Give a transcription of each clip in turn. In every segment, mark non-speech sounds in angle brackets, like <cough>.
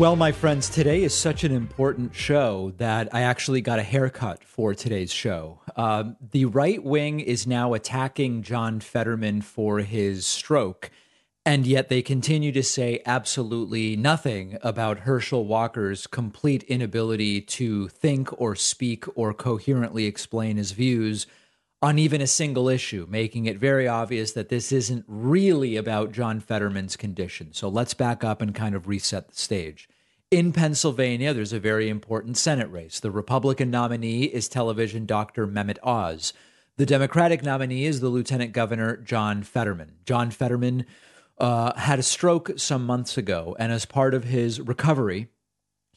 Well, my friends, today is such an important show that I actually got a haircut for today's show. Um, the right wing is now attacking John Fetterman for his stroke, and yet they continue to say absolutely nothing about Herschel Walker's complete inability to think or speak or coherently explain his views on even a single issue, making it very obvious that this isn't really about John Fetterman's condition. So let's back up and kind of reset the stage. In Pennsylvania, there's a very important Senate race. The Republican nominee is television doctor Mehmet Oz. The Democratic nominee is the Lieutenant Governor John Fetterman. John Fetterman uh, had a stroke some months ago, and as part of his recovery,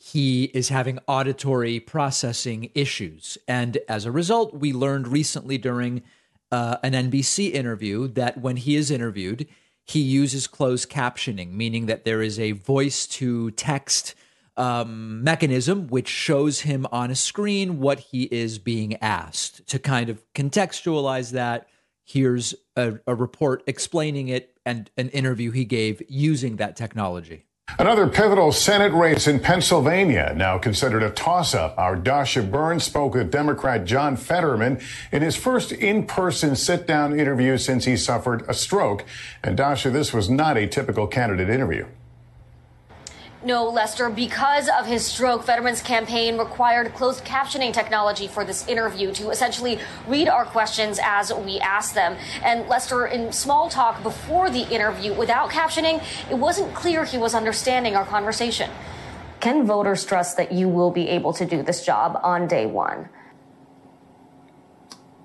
he is having auditory processing issues. And as a result, we learned recently during uh, an NBC interview that when he is interviewed, he uses closed captioning, meaning that there is a voice to text um, mechanism which shows him on a screen what he is being asked. To kind of contextualize that, here's a, a report explaining it and an interview he gave using that technology. Another pivotal Senate race in Pennsylvania, now considered a toss up. Our Dasha Burns spoke with Democrat John Fetterman in his first in person sit down interview since he suffered a stroke. And Dasha, this was not a typical candidate interview. No, Lester, because of his stroke, Fetterman's campaign required closed captioning technology for this interview to essentially read our questions as we ask them. And Lester, in small talk before the interview, without captioning, it wasn't clear he was understanding our conversation. Can voters trust that you will be able to do this job on day one?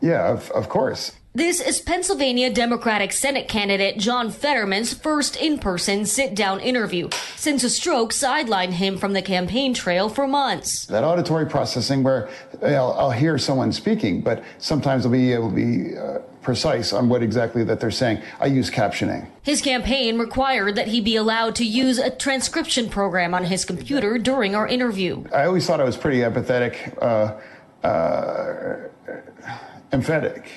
Yeah, of, of course. This is Pennsylvania Democratic Senate candidate John Fetterman's first in person sit down interview since a stroke sidelined him from the campaign trail for months. That auditory processing, where I'll, I'll hear someone speaking, but sometimes I'll be able to be uh, precise on what exactly that they're saying. I use captioning. His campaign required that he be allowed to use a transcription program on his computer during our interview. I always thought I was pretty empathetic, uh, uh, emphatic.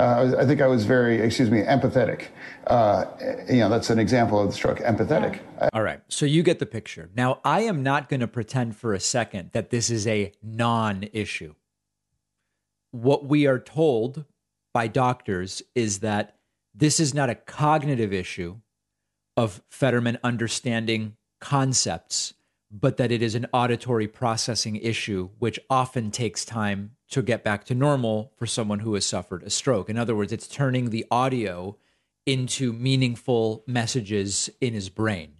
Uh, I think I was very, excuse me, empathetic. Uh, you know, that's an example of the stroke, empathetic. Yeah. All right. So you get the picture. Now, I am not going to pretend for a second that this is a non issue. What we are told by doctors is that this is not a cognitive issue of Fetterman understanding concepts, but that it is an auditory processing issue, which often takes time to get back to normal for someone who has suffered a stroke. In other words, it's turning the audio into meaningful messages in his brain.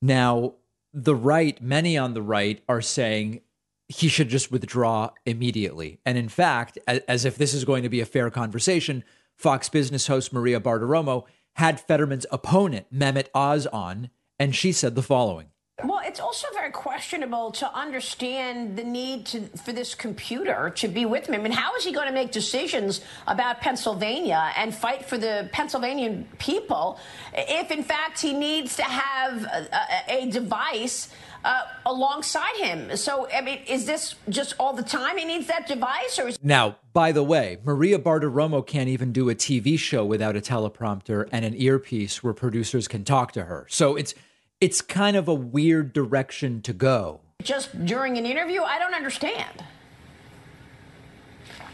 Now, the right, many on the right are saying he should just withdraw immediately. And in fact, as if this is going to be a fair conversation, Fox Business host Maria Bartiromo had Fetterman's opponent, Mehmet Oz, on, and she said the following well, it's also very questionable to understand the need to, for this computer to be with him. I mean, how is he going to make decisions about Pennsylvania and fight for the Pennsylvanian people if, in fact, he needs to have a, a, device uh, alongside him? So, I mean, is this just all the time he needs that device? Or is- now, by the way, Maria Bartiromo can't even do a TV show without a teleprompter and an earpiece where producers can talk to her. So it's it's kind of a weird direction to go. Just during an interview? I don't understand.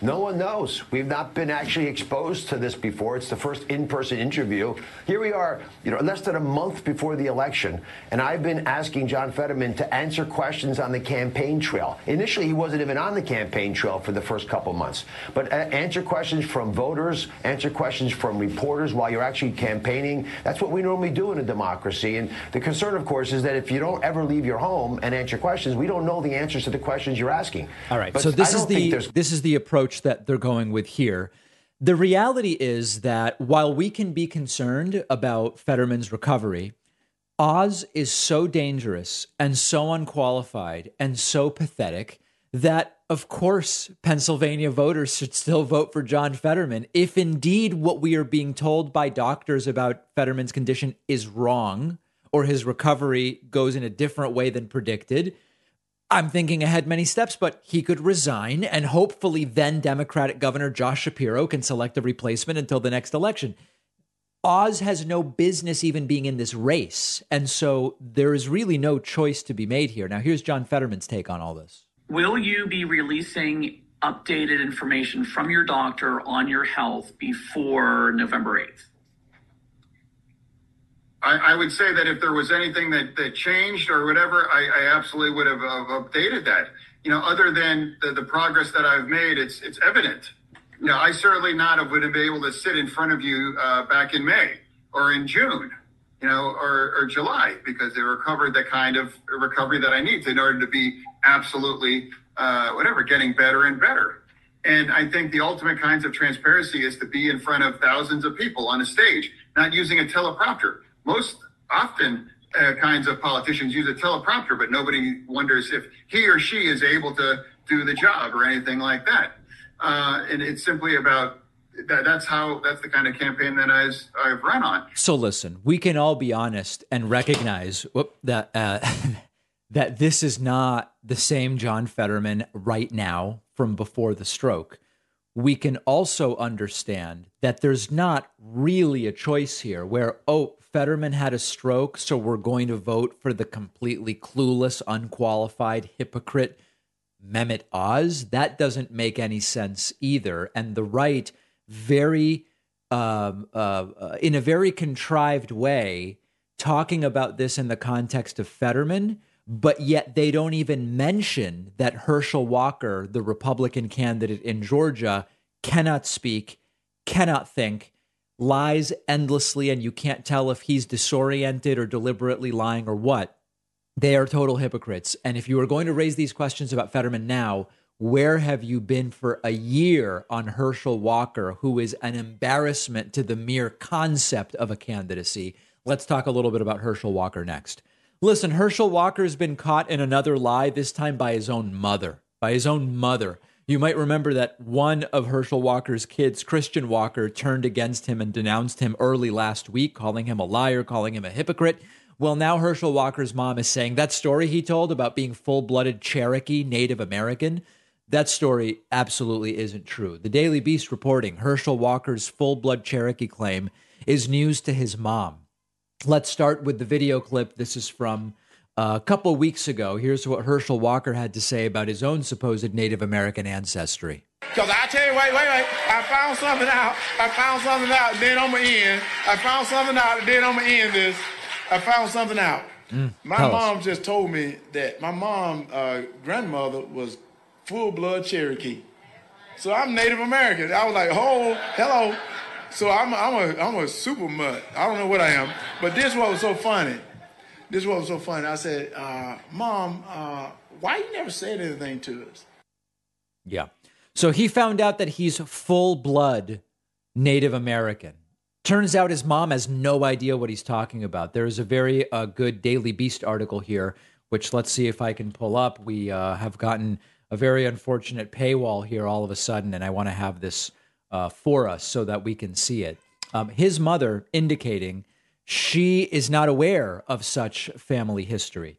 No one knows. We've not been actually exposed to this before. It's the first in-person interview. Here we are, you know, less than a month before the election, and I've been asking John Fetterman to answer questions on the campaign trail. Initially, he wasn't even on the campaign trail for the first couple months, but uh, answer questions from voters, answer questions from reporters while you're actually campaigning. That's what we normally do in a democracy. And the concern, of course, is that if you don't ever leave your home and answer questions, we don't know the answers to the questions you're asking. All right. But so this is the this is the approach approach that they're going with here. The reality is that while we can be concerned about Fetterman's recovery, Oz is so dangerous and so unqualified and so pathetic that, of course, Pennsylvania voters should still vote for John Fetterman. If indeed what we are being told by doctors about Fetterman's condition is wrong or his recovery goes in a different way than predicted, I'm thinking ahead many steps, but he could resign and hopefully then Democratic Governor Josh Shapiro can select a replacement until the next election. Oz has no business even being in this race. And so there is really no choice to be made here. Now, here's John Fetterman's take on all this. Will you be releasing updated information from your doctor on your health before November 8th? I, I, would say that if there was anything that, that changed or whatever, I, I absolutely would have uh, updated that. You know, other than the, the progress that I've made, it's it's evident. You know, I certainly not have would have been able to sit in front of you uh, back in May or in June, you know, or, or July because they recovered the kind of recovery that I need in order to be absolutely uh, whatever, getting better and better. And I think the ultimate kinds of transparency is to be in front of thousands of people on a stage, not using a teleprompter most often uh, kinds of politicians use a teleprompter, but nobody wonders if he or she is able to do the job or anything like that. Uh, and it's simply about that, that's how that's the kind of campaign that I, I've run on. So listen, we can all be honest and recognize whoop, that uh, <laughs> that this is not the same John Fetterman right now from before the stroke. We can also understand that there's not really a choice here where, oh, Fetterman had a stroke, so we're going to vote for the completely clueless, unqualified hypocrite Mehmet Oz. That doesn't make any sense either. And the right, very, um, uh, uh, in a very contrived way, talking about this in the context of Fetterman, but yet they don't even mention that Herschel Walker, the Republican candidate in Georgia, cannot speak, cannot think lies endlessly and you can't tell if he's disoriented or deliberately lying or what, they are total hypocrites. And if you are going to raise these questions about Fetterman now, where have you been for a year on Herschel Walker, who is an embarrassment to the mere concept of a candidacy? Let's talk a little bit about Herschel Walker next. Listen, Herschel Walker has been caught in another lie, this time by his own mother. By his own mother. You might remember that one of Herschel Walker's kids, Christian Walker, turned against him and denounced him early last week, calling him a liar, calling him a hypocrite. Well, now Herschel Walker's mom is saying that story he told about being full blooded Cherokee Native American, that story absolutely isn't true. The Daily Beast reporting Herschel Walker's full blood Cherokee claim is news to his mom. Let's start with the video clip. This is from a couple weeks ago, here's what Herschel Walker had to say about his own supposed Native American ancestry. Because I tell you, wait, wait, wait. I found something out. I found something out. Then I'm going to end. I found something out. Then I'm going to end this. I found something out. Mm, my mom us. just told me that my mom, uh, grandmother, was full blood Cherokee. So I'm Native American. I was like, oh, hello. So I'm, I'm, a, I'm a super mutt. I don't know what I am. But this what was so funny this was so funny. I said, uh, "Mom, uh, why you never said anything to us?" Yeah. So he found out that he's full blood Native American. Turns out his mom has no idea what he's talking about. There is a very uh, good Daily Beast article here, which let's see if I can pull up. We uh, have gotten a very unfortunate paywall here all of a sudden, and I want to have this uh, for us so that we can see it. Um, his mother indicating she is not aware of such family history.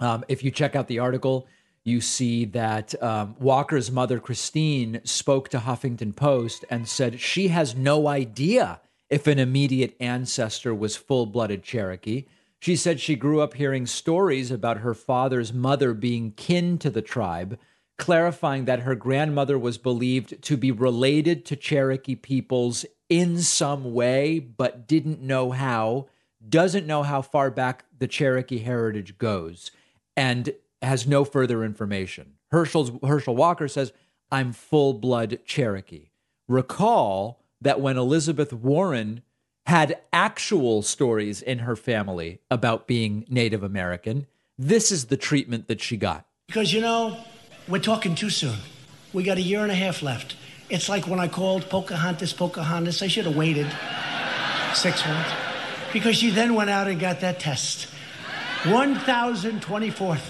Um, if you check out the article, you see that um, Walker's mother, Christine, spoke to Huffington Post and said she has no idea if an immediate ancestor was full blooded Cherokee. She said she grew up hearing stories about her father's mother being kin to the tribe, clarifying that her grandmother was believed to be related to Cherokee peoples in some way, but didn't know how, doesn't know how far back the Cherokee heritage goes, and has no further information. Herschel's, Herschel Walker says, I'm full blood Cherokee. Recall that when Elizabeth Warren had actual stories in her family about being Native American, this is the treatment that she got. Because, you know, we're talking too soon. We got a year and a half left. It's like when I called Pocahontas, Pocahontas. I should have waited six months because she then went out and got that test. 1024th.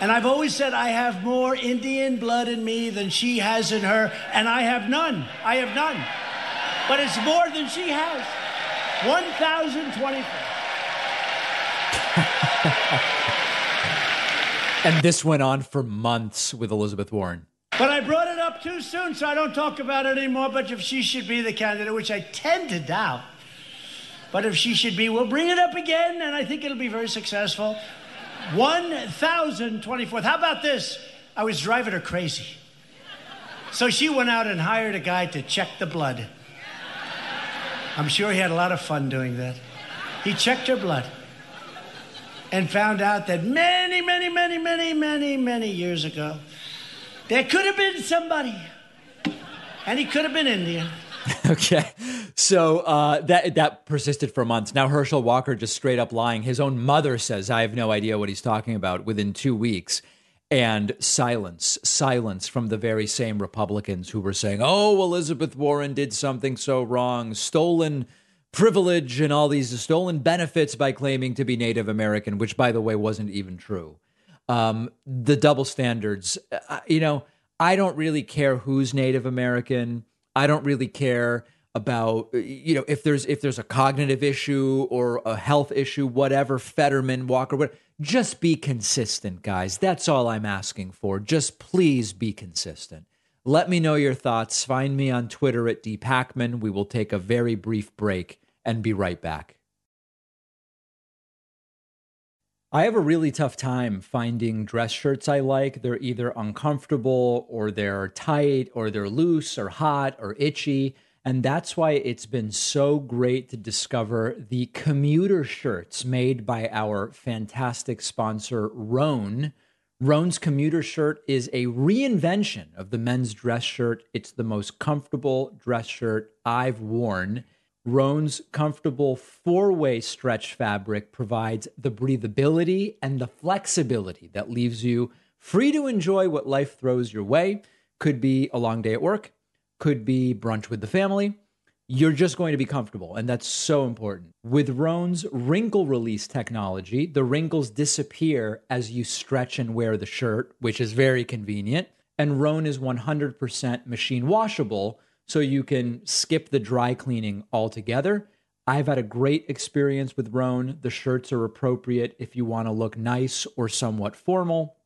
And I've always said I have more Indian blood in me than she has in her, and I have none. I have none. But it's more than she has. 1024. <laughs> and this went on for months with Elizabeth Warren. But I brought it up too soon, so I don't talk about it anymore. But if she should be the candidate, which I tend to doubt, But if she should be, we'll bring it up again, and I think it'll be very successful. 1,024th. How about this? I was driving her crazy. So she went out and hired a guy to check the blood. I'm sure he had a lot of fun doing that. He checked her blood and found out that many, many, many, many, many, many years ago, there could have been somebody, and he could have been Indian. <laughs> okay, so uh, that that persisted for months. Now Herschel Walker just straight up lying. His own mother says, "I have no idea what he's talking about." Within two weeks, and silence, silence from the very same Republicans who were saying, "Oh, Elizabeth Warren did something so wrong, stolen." privilege and all these stolen benefits by claiming to be Native American, which, by the way, wasn't even true. Um, the double standards, uh, you know, I don't really care who's Native American. I don't really care about you know if there's if there's a cognitive issue or a health issue, whatever. Fetterman, Walker, whatever. Just be consistent, guys. That's all I'm asking for. Just please be consistent. Let me know your thoughts. Find me on Twitter at D dpakman. We will take a very brief break and be right back. I have a really tough time finding dress shirts I like. They're either uncomfortable or they're tight or they're loose or hot or itchy. And that's why it's been so great to discover the commuter shirts made by our fantastic sponsor, Rhone. Rhone's commuter shirt is a reinvention of the men's dress shirt. It's the most comfortable dress shirt I've worn. Rhone's comfortable four way stretch fabric provides the breathability and the flexibility that leaves you free to enjoy what life throws your way. Could be a long day at work, could be brunch with the family. You're just going to be comfortable, and that's so important. With Rhone's wrinkle release technology, the wrinkles disappear as you stretch and wear the shirt, which is very convenient. And Rhone is 100% machine washable so you can skip the dry cleaning altogether. I've had a great experience with Rhone. The shirts are appropriate if you want to look nice or somewhat formal.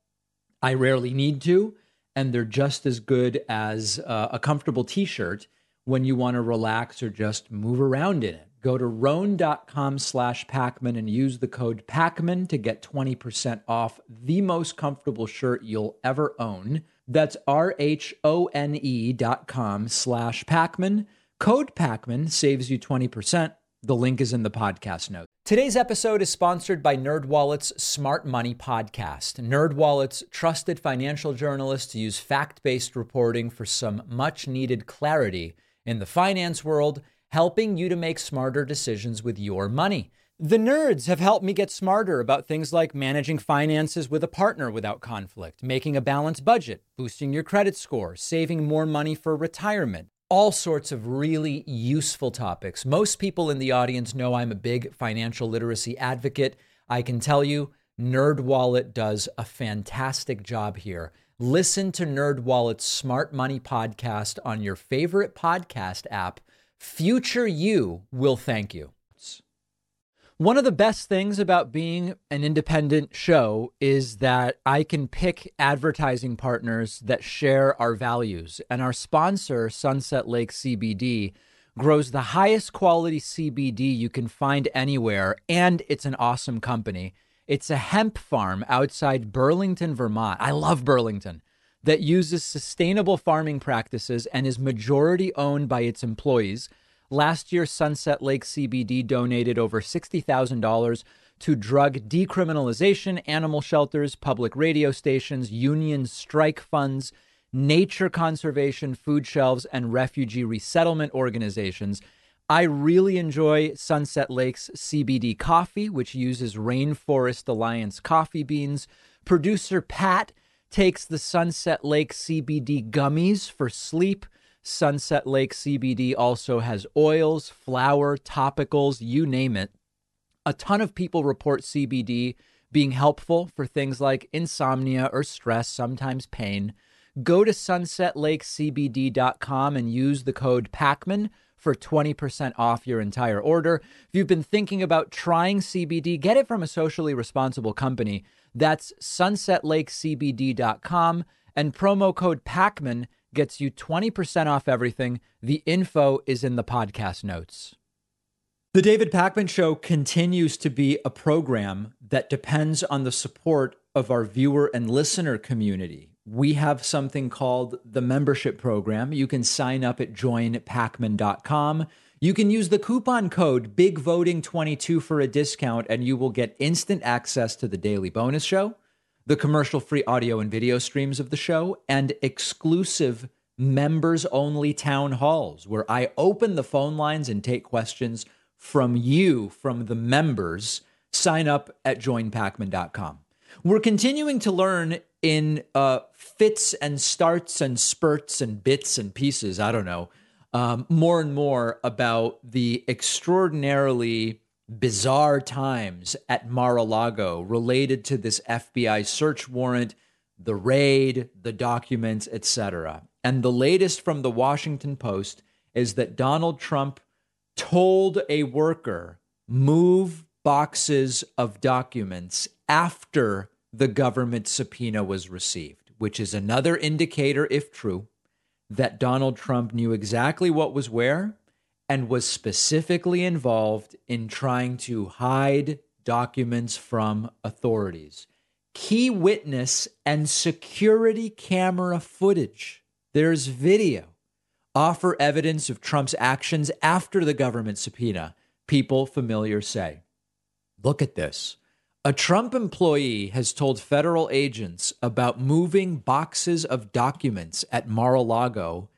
I rarely need to, and they're just as good as uh, a comfortable t shirt when you want to relax or just move around in it. Go to rhone.com slash Pakman and use the code Pakman to get 20% off the most comfortable shirt you'll ever own. That's R H O N E dot com slash Pakman. Code Pakman saves you 20%. The link is in the podcast note. Today's episode is sponsored by NerdWallet's Smart Money Podcast. NerdWallet's trusted financial journalists use fact-based reporting for some much-needed clarity in the finance world, helping you to make smarter decisions with your money. The nerds have helped me get smarter about things like managing finances with a partner without conflict, making a balanced budget, boosting your credit score, saving more money for retirement. All sorts of really useful topics. Most people in the audience know I'm a big financial literacy advocate. I can tell you, NerdWallet does a fantastic job here. Listen to NerdWallet's Smart Money podcast on your favorite podcast app. Future you will thank you. One of the best things about being an independent show is that I can pick advertising partners that share our values. And our sponsor, Sunset Lake CBD, grows the highest quality CBD you can find anywhere. And it's an awesome company. It's a hemp farm outside Burlington, Vermont. I love Burlington. That uses sustainable farming practices and is majority owned by its employees. Last year, Sunset Lake CBD donated over $60,000 to drug decriminalization, animal shelters, public radio stations, union strike funds, nature conservation, food shelves, and refugee resettlement organizations. I really enjoy Sunset Lake's CBD coffee, which uses Rainforest Alliance coffee beans. Producer Pat takes the Sunset Lake CBD gummies for sleep. Sunset Lake CBD also has oils, flower, topicals, you name it. A ton of people report CBD being helpful for things like insomnia or stress, sometimes pain. Go to sunsetlakecbd.com and use the code PAKMAN for 20% off your entire order. If you've been thinking about trying CBD, get it from a socially responsible company. That's sunsetlakecbd.com and promo code PAKMAN gets you 20% off everything. The info is in the podcast notes. The David Pakman Show continues to be a program that depends on the support of our viewer and listener community. We have something called the membership program. You can sign up at joinpakman.com. You can use the coupon code BIGVOTING22 for a discount, and you will get instant access to the daily bonus show, the commercial free audio and video streams of the show, and exclusive members only town halls where I open the phone lines and take questions from you, from the members, sign up at joinpakman.com. We're continuing to learn in uh, fits and starts and spurts and bits and pieces, I don't know, um, more and more about the extraordinarily bizarre times at Mar a Lago related to this FBI search warrant, the raid, the documents, etc. And the latest from the Washington Post is that Donald Trump told a worker move boxes of documents after the government subpoena was received, which is another indicator, if true, that Donald Trump knew exactly what was where and was specifically involved in trying to hide documents from authorities. Key witness and security camera footage. There's video offer evidence of Trump's actions after the government subpoena, people familiar say. Look at this. A Trump employee has told federal agents about moving boxes of documents at Mar a Lago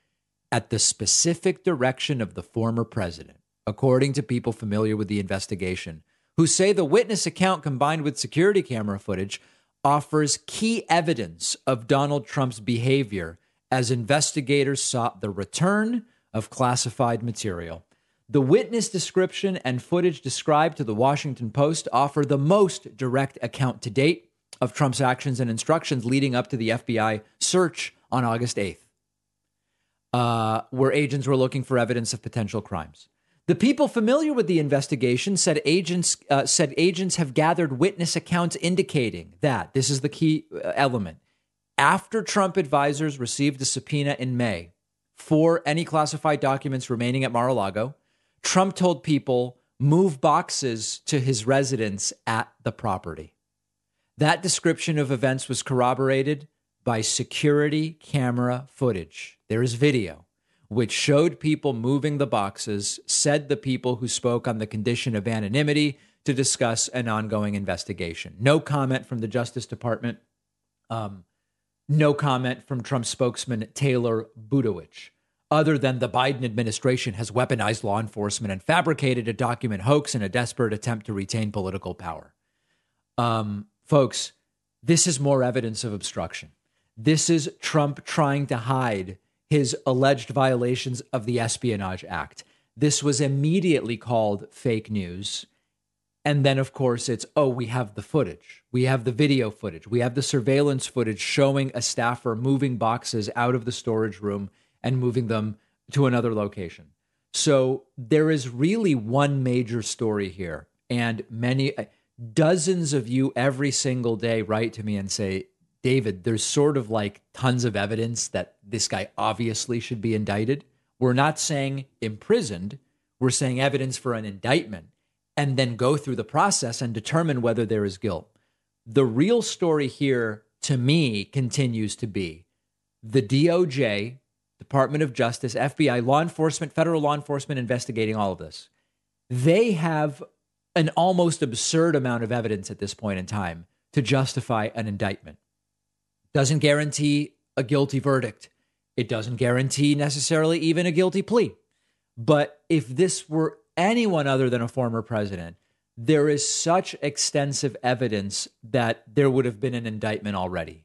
at the specific direction of the former president, according to people familiar with the investigation, who say the witness account combined with security camera footage offers key evidence of Donald Trump's behavior as investigators sought the return of classified material. The witness description and footage described to the Washington Post offer the most direct account to date of Trump's actions and instructions leading up to the FBI search on August 8th, uh, where agents were looking for evidence of potential crimes. The people familiar with the investigation said agents uh, said agents have gathered witness accounts indicating that this is the key uh, element after Trump advisors received a subpoena in May for any classified documents remaining at Mar a Lago, Trump told people move boxes to his residence at the property. That description of events was corroborated by security camera footage. There is video which showed people moving the boxes, said the people who spoke on the condition of anonymity to discuss an ongoing investigation. No comment from the Justice Department. Um, no comment from Trump spokesman Taylor Budowich, other than the Biden administration has weaponized law enforcement and fabricated a document hoax in a desperate attempt to retain political power. Um, folks, this is more evidence of obstruction. This is Trump trying to hide his alleged violations of the Espionage Act. This was immediately called fake news. And then, of course, it's, oh, we have the footage. We have the video footage. We have the surveillance footage showing a staffer moving boxes out of the storage room and moving them to another location. So there is really one major story here. And many, uh, dozens of you every single day write to me and say, David, there's sort of like tons of evidence that this guy obviously should be indicted. We're not saying imprisoned, we're saying evidence for an indictment and then go through the process and determine whether there is guilt. The real story here, to me, continues to be the DOJ, Department of Justice, FBI, law enforcement, federal law enforcement investigating all of this. They have an almost absurd amount of evidence at this point in time to justify an indictment. Doesn't guarantee a guilty verdict. It doesn't guarantee necessarily even a guilty plea. But if this were anyone other than a former president, there is such extensive evidence that there would have been an indictment already.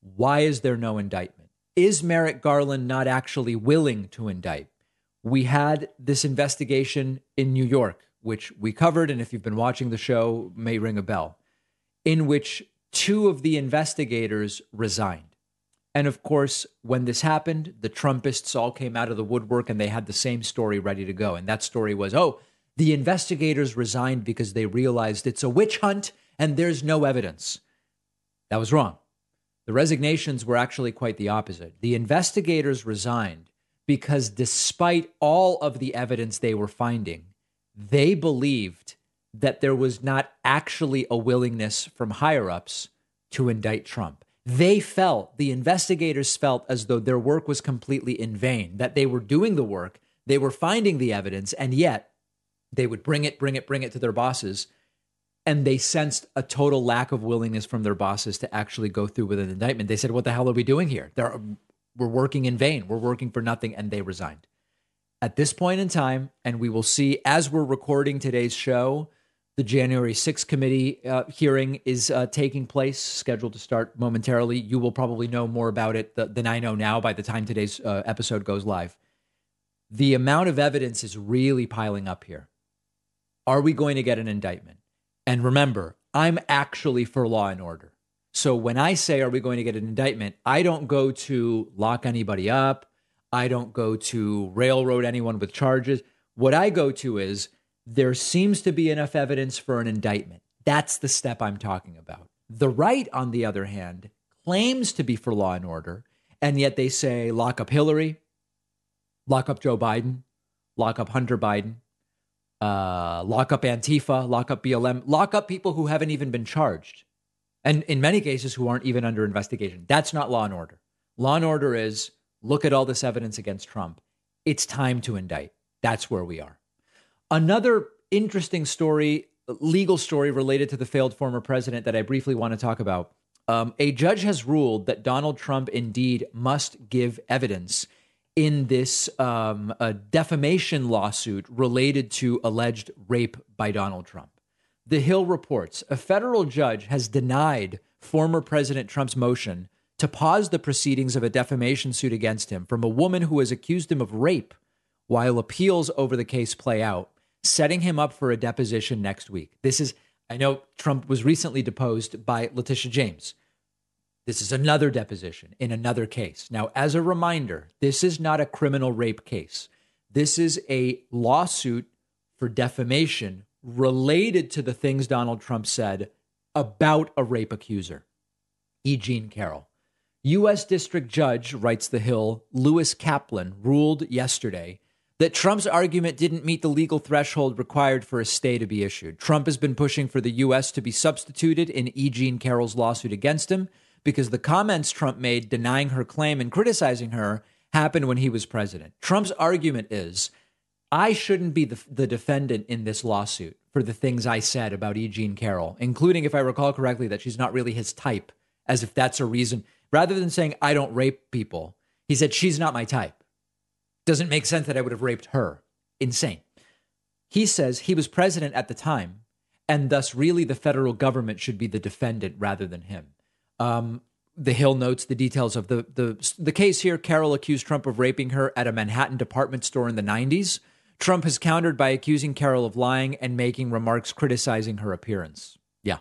Why is there no indictment? Is Merrick Garland not actually willing to indict? We had this investigation in New York, which we covered, and if you've been watching the show, may ring a bell, in which two of the investigators resigned. And of course, when this happened, the Trumpists all came out of the woodwork and they had the same story ready to go. And that story was oh, the investigators resigned because they realized it's a witch hunt and there's no evidence. That was wrong. The resignations were actually quite the opposite. The investigators resigned because, despite all of the evidence they were finding, they believed that there was not actually a willingness from higher ups to indict Trump. They felt, the investigators felt as though their work was completely in vain, that they were doing the work, they were finding the evidence, and yet they would bring it, bring it, bring it to their bosses. And they sensed a total lack of willingness from their bosses to actually go through with an indictment. They said, What the hell are we doing here? They're, we're working in vain. We're working for nothing. And they resigned. At this point in time, and we will see as we're recording today's show, the January 6th committee uh, hearing is uh, taking place, scheduled to start momentarily. You will probably know more about it th- than I know now by the time today's uh, episode goes live. The amount of evidence is really piling up here. Are we going to get an indictment? And remember, I'm actually for law and order. So when I say, are we going to get an indictment? I don't go to lock anybody up. I don't go to railroad anyone with charges. What I go to is, there seems to be enough evidence for an indictment. That's the step I'm talking about. The right, on the other hand, claims to be for law and order, and yet they say lock up Hillary, lock up Joe Biden, lock up Hunter Biden, uh, lock up Antifa, lock up BLM, lock up people who haven't even been charged, and in many cases who aren't even under investigation. That's not law and order. Law and order is look at all this evidence against Trump. It's time to indict. That's where we are. Another interesting story, legal story related to the failed former president that I briefly want to talk about. Um, a judge has ruled that Donald Trump indeed must give evidence in this um, defamation lawsuit related to alleged rape by Donald Trump. The Hill reports a federal judge has denied former President Trump's motion to pause the proceedings of a defamation suit against him from a woman who has accused him of rape while appeals over the case play out setting him up for a deposition next week. This is, I know Trump was recently deposed by Letitia James. This is another deposition in another case. Now, as a reminder, this is not a criminal rape case. This is a lawsuit for defamation related to the things Donald Trump said about a rape accuser, E. Jean Carroll. U.S. District Judge, writes The Hill, Lewis Kaplan, ruled yesterday that Trump's argument didn't meet the legal threshold required for a stay to be issued. Trump has been pushing for the U.S. to be substituted in E. Jean Carroll's lawsuit against him because the comments Trump made denying her claim and criticizing her happened when he was president. Trump's argument is I shouldn't be the, the defendant in this lawsuit for the things I said about E. Jean Carroll, including, if I recall correctly, that she's not really his type, as if that's a reason. Rather than saying, I don't rape people, he said, she's not my type. Doesn't make sense that I would have raped her. Insane. He says he was president at the time, and thus, really, the federal government should be the defendant rather than him. Um, the Hill notes the details of the, the the case here. Carroll accused Trump of raping her at a Manhattan department store in the 90s. Trump has countered by accusing Carroll of lying and making remarks criticizing her appearance. Yeah.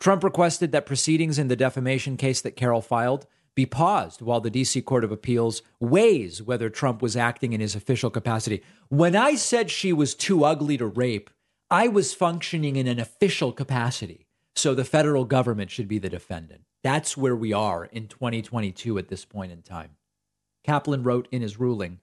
Trump requested that proceedings in the defamation case that Carroll filed be paused while the DC Court of Appeals weighs whether Trump was acting in his official capacity. When I said she was too ugly to rape, I was functioning in an official capacity. So the federal government should be the defendant. That's where we are in 2022 at this point in time. Kaplan wrote in his ruling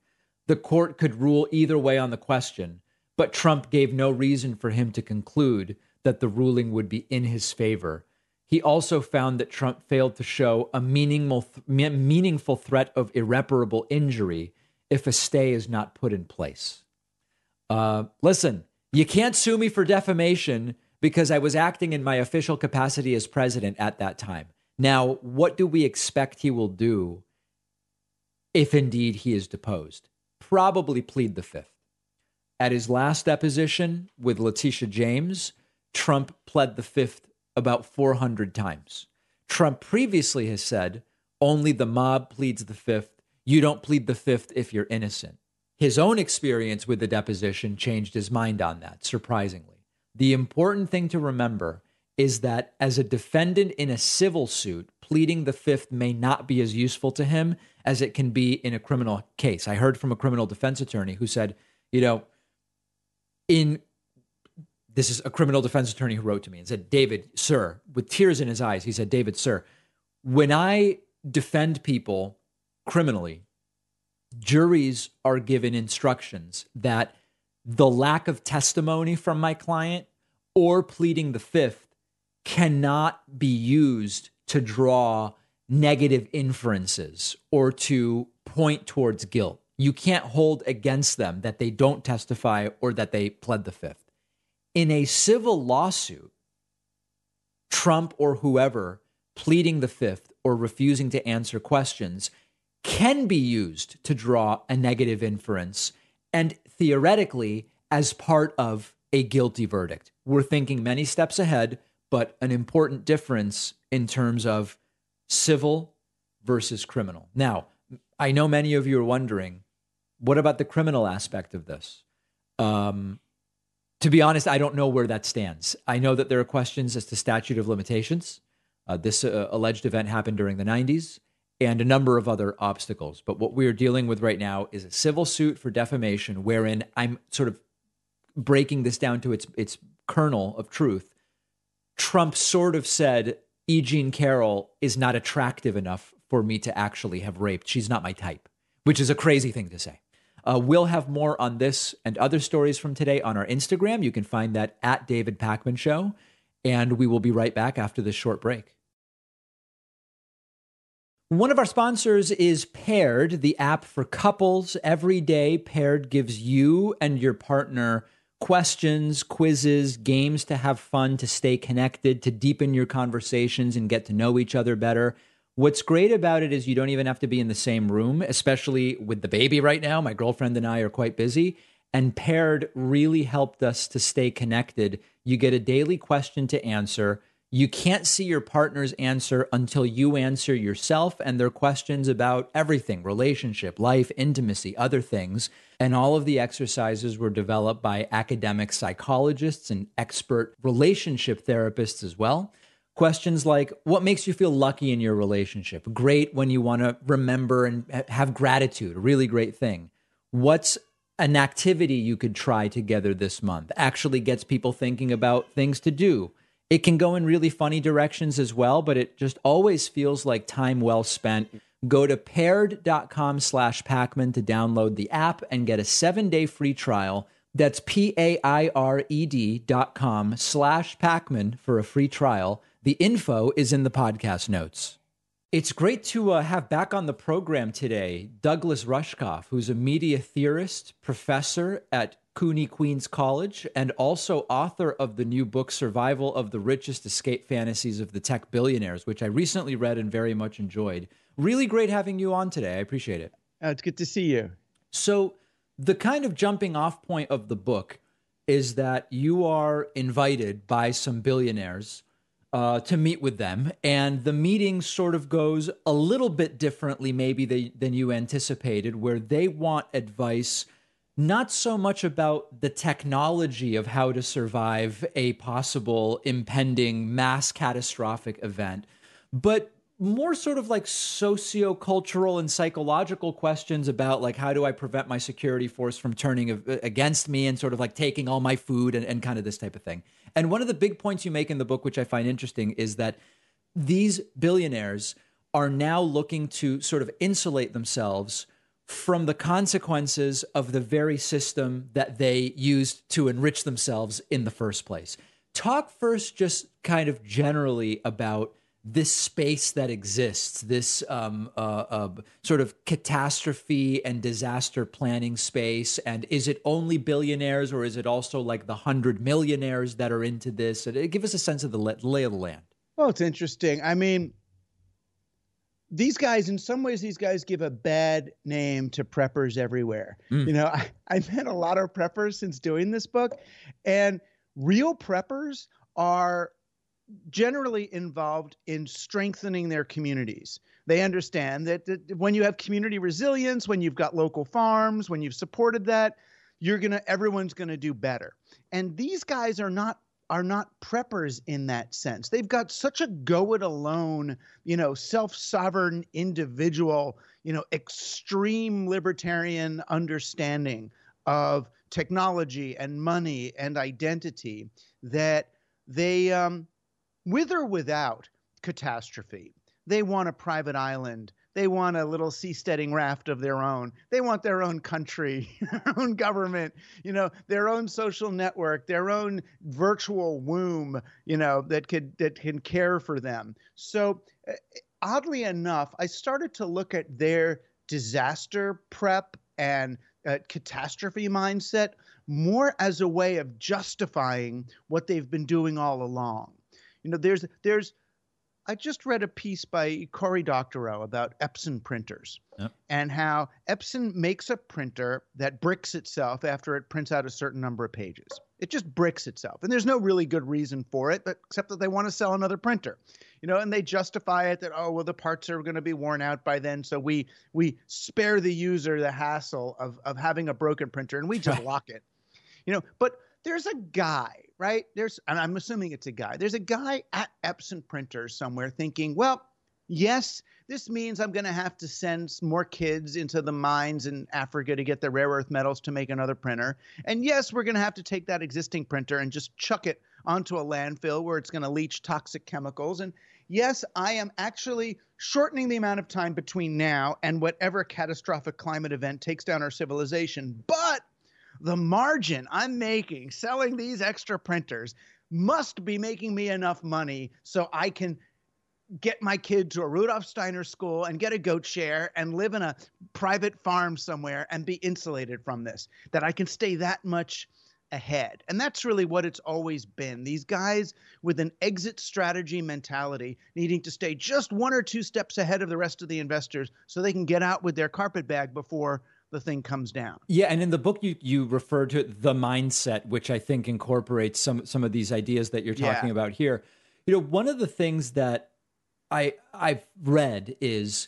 the court could rule either way on the question, but Trump gave no reason for him to conclude that the ruling would be in his favor he also found that Trump failed to show a meaningful, meaningful threat of irreparable injury if a stay is not put in place. Uh, listen, you can't sue me for defamation because I was acting in my official capacity as president at that time. Now, what do we expect he will do if indeed he is deposed? Probably plead the fifth. At his last deposition with Letitia James, Trump pled the fifth about 400 times. Trump previously has said only the mob pleads the fifth. You don't plead the fifth if you're innocent. His own experience with the deposition changed his mind on that, surprisingly. The important thing to remember is that as a defendant in a civil suit, pleading the fifth may not be as useful to him as it can be in a criminal case. I heard from a criminal defense attorney who said, you know, in this is a criminal defense attorney who wrote to me and said, David, sir, with tears in his eyes, he said, David, sir, when I defend people criminally, juries are given instructions that the lack of testimony from my client or pleading the fifth cannot be used to draw negative inferences or to point towards guilt. You can't hold against them that they don't testify or that they pled the fifth. In a civil lawsuit, Trump or whoever pleading the fifth or refusing to answer questions can be used to draw a negative inference and theoretically as part of a guilty verdict. We're thinking many steps ahead, but an important difference in terms of civil versus criminal. Now, I know many of you are wondering, what about the criminal aspect of this? Um, to be honest, I don't know where that stands. I know that there are questions as to statute of limitations. Uh, this uh, alleged event happened during the 90s and a number of other obstacles. But what we're dealing with right now is a civil suit for defamation, wherein I'm sort of breaking this down to its its kernel of truth. Trump sort of said E. Jean Carroll is not attractive enough for me to actually have raped. She's not my type, which is a crazy thing to say. Uh, we'll have more on this and other stories from today on our Instagram. You can find that at David Pakman Show. And we will be right back after this short break. One of our sponsors is Paired, the app for couples. Every day, Paired gives you and your partner questions, quizzes, games to have fun, to stay connected, to deepen your conversations and get to know each other better. What's great about it is you don't even have to be in the same room, especially with the baby right now. My girlfriend and I are quite busy. And Paired really helped us to stay connected. You get a daily question to answer you can't see your partner's answer until you answer yourself and their questions about everything relationship, life, intimacy, other things. And all of the exercises were developed by academic psychologists and expert relationship therapists as well. Questions like what makes you feel lucky in your relationship? Great when you want to remember and have gratitude, a really great thing. What's an activity you could try together this month? Actually gets people thinking about things to do it can go in really funny directions as well, but it just always feels like time well spent. Go to paired.com slash Pakman to download the app and get a seven day free trial. That's P A I R E D dot com slash Pakman for a free trial. The info is in the podcast notes. It's great to uh, have back on the program today Douglas Rushkoff, who's a media theorist, professor at CUNY Queens College, and also author of the new book, Survival of the Richest Escape Fantasies of the Tech Billionaires, which I recently read and very much enjoyed. Really great having you on today. I appreciate it. Oh, it's good to see you. So, the kind of jumping off point of the book is that you are invited by some billionaires uh, to meet with them, and the meeting sort of goes a little bit differently, maybe they, than you anticipated, where they want advice not so much about the technology of how to survive a possible impending mass catastrophic event, but more sort of like socio-cultural and psychological questions about like how do I prevent my security force from turning against me and sort of like taking all my food and, and kind of this type of thing. And one of the big points you make in the book, which I find interesting, is that these billionaires are now looking to sort of insulate themselves from the consequences of the very system that they used to enrich themselves in the first place. Talk first, just kind of generally about this space that exists, this um, uh, uh, sort of catastrophe and disaster planning space. And is it only billionaires or is it also like the hundred millionaires that are into this? And give us a sense of the lay of the land. Well, it's interesting. I mean, these guys, in some ways, these guys give a bad name to preppers everywhere. Mm. You know, I, <laughs> I've met a lot of preppers since doing this book, and real preppers are generally involved in strengthening their communities. They understand that, that when you have community resilience, when you've got local farms, when you've supported that, you're gonna everyone's gonna do better. And these guys are not are not preppers in that sense. They've got such a go it alone, you know, self sovereign individual, you know, extreme libertarian understanding of technology and money and identity that they, um, with or without catastrophe, they want a private island they want a little seasteading raft of their own. They want their own country, <laughs> their own government, you know, their own social network, their own virtual womb, you know, that could that can care for them. So uh, oddly enough, I started to look at their disaster prep and uh, catastrophe mindset more as a way of justifying what they've been doing all along. You know, there's there's I just read a piece by Cory Doctorow about Epson printers yep. and how Epson makes a printer that bricks itself after it prints out a certain number of pages. It just bricks itself. And there's no really good reason for it, but except that they want to sell another printer. You know, and they justify it that oh well the parts are going to be worn out by then, so we we spare the user the hassle of of having a broken printer and we just lock it. You know, but there's a guy right? There's, and I'm assuming it's a guy. There's a guy at Epson Printers somewhere thinking, well, yes, this means I'm going to have to send more kids into the mines in Africa to get the rare earth metals to make another printer. And yes, we're going to have to take that existing printer and just chuck it onto a landfill where it's going to leach toxic chemicals. And yes, I am actually shortening the amount of time between now and whatever catastrophic climate event takes down our civilization. But the margin I'm making selling these extra printers must be making me enough money so I can get my kid to a Rudolf Steiner school and get a goat share and live in a private farm somewhere and be insulated from this, that I can stay that much ahead. And that's really what it's always been. These guys with an exit strategy mentality needing to stay just one or two steps ahead of the rest of the investors so they can get out with their carpet bag before the thing comes down. Yeah, and in the book you you refer to the mindset, which I think incorporates some some of these ideas that you're talking yeah. about here. You know, one of the things that I I've read is,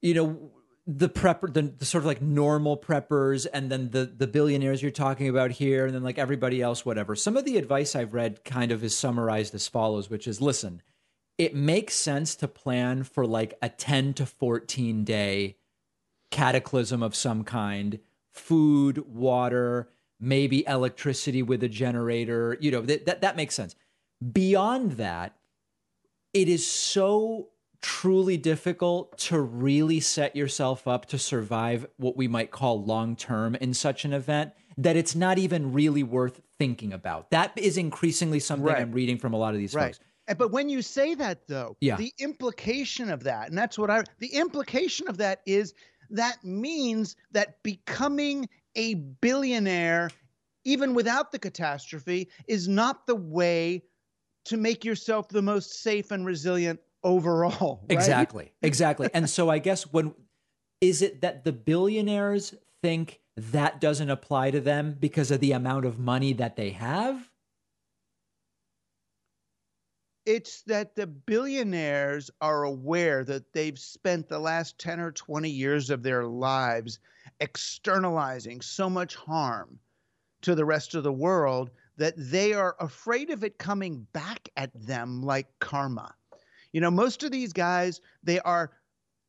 you know, the prepper the, the sort of like normal preppers and then the the billionaires you're talking about here and then like everybody else whatever. Some of the advice I've read kind of is summarized as follows, which is listen, it makes sense to plan for like a 10 to 14 day cataclysm of some kind, food, water, maybe electricity with a generator, you know, that, that, that makes sense. Beyond that, it is so truly difficult to really set yourself up to survive what we might call long term in such an event that it's not even really worth thinking about. That is increasingly something right. I'm reading from a lot of these right. folks. But when you say that, though, yeah. the implication of that, and that's what I, the implication of that is that means that becoming a billionaire, even without the catastrophe, is not the way to make yourself the most safe and resilient overall. Right? Exactly. <laughs> Exactly. and so I guess when is it that the billionaires think that doesn't apply to them because of the amount of money that they have? It's that the billionaires are aware that they've spent the last 10 or 20 years of their lives externalizing so much harm to the rest of the world that they are afraid of it coming back at them like karma. You know, most of these guys, they are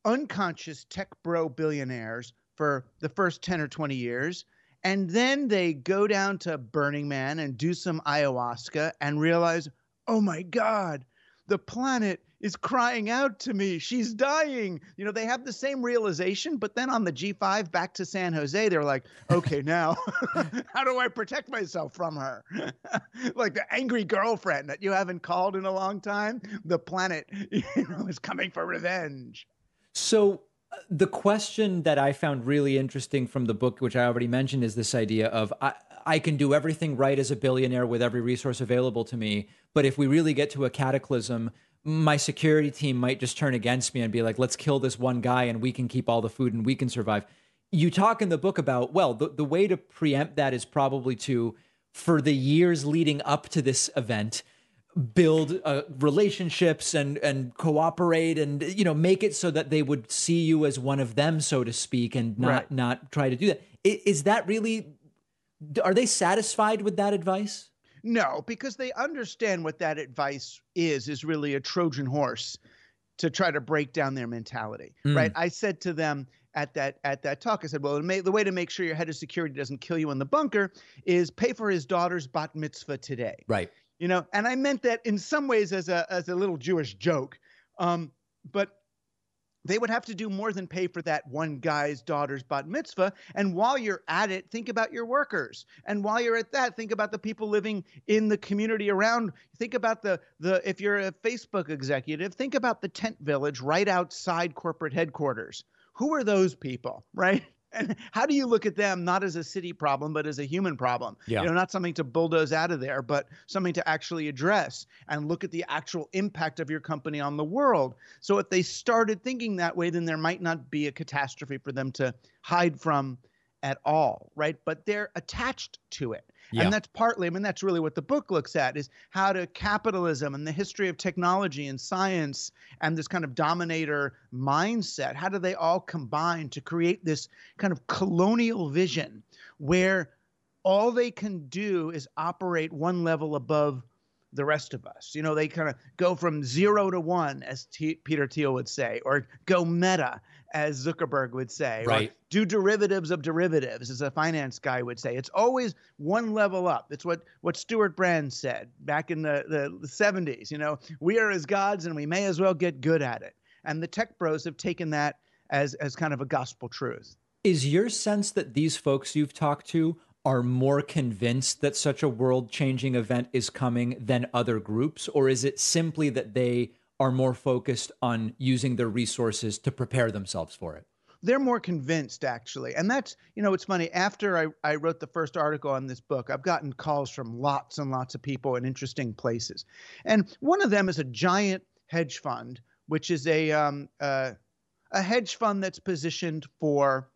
unconscious tech bro billionaires for the first 10 or 20 years. And then they go down to Burning Man and do some ayahuasca and realize, oh my God, the planet is crying out to me. She's dying. You know, they have the same realization, but then on the G5 back to San Jose, they're like, okay, <laughs> now <laughs> how do I protect myself from her? <laughs> like the angry girlfriend that you haven't called in a long time. The planet, you know, is coming for revenge. So uh, the question that I found really interesting from the book, which I already mentioned, is this idea of I, I can do everything right as a billionaire with every resource available to me. But if we really get to a cataclysm, my security team might just turn against me and be like, let's kill this one guy and we can keep all the food and we can survive. You talk in the book about, well, the, the way to preempt that is probably to, for the years leading up to this event, build uh, relationships and and cooperate and you know make it so that they would see you as one of them so to speak and not right. not try to do that is that really are they satisfied with that advice? No, because they understand what that advice is is really a Trojan horse to try to break down their mentality. Mm. Right? I said to them at that at that talk, I said, "Well, the way to make sure your head of security doesn't kill you in the bunker is pay for his daughter's bat mitzvah today." Right. You know, and I meant that in some ways as a as a little Jewish joke, um, but they would have to do more than pay for that one guy's daughter's bat mitzvah. And while you're at it, think about your workers. And while you're at that, think about the people living in the community around. Think about the the if you're a Facebook executive, think about the tent village right outside corporate headquarters. Who are those people, right? And how do you look at them not as a city problem, but as a human problem? Yeah. You know, not something to bulldoze out of there, but something to actually address and look at the actual impact of your company on the world. So if they started thinking that way, then there might not be a catastrophe for them to hide from at all, right? But they're attached to it. Yeah. And that's partly, I mean, that's really what the book looks at is how to capitalism and the history of technology and science and this kind of dominator mindset, how do they all combine to create this kind of colonial vision where all they can do is operate one level above the rest of us. You know, they kind of go from zero to one, as T- Peter Thiel would say, or go meta, as Zuckerberg would say, Right. or do derivatives of derivatives, as a finance guy would say. It's always one level up. It's what what Stewart Brand said back in the, the, the 70s. You know, we are as gods and we may as well get good at it. And the tech bros have taken that as as kind of a gospel truth. Is your sense that these folks you've talked to are more convinced that such a world changing event is coming than other groups? Or is it simply that they are more focused on using their resources to prepare themselves for it? they're more convinced actually and that's you know it's funny after I, I wrote the first article on this book i've gotten calls from lots and lots of people in interesting places and one of them is a giant hedge fund which is a um, uh, a hedge fund that's positioned for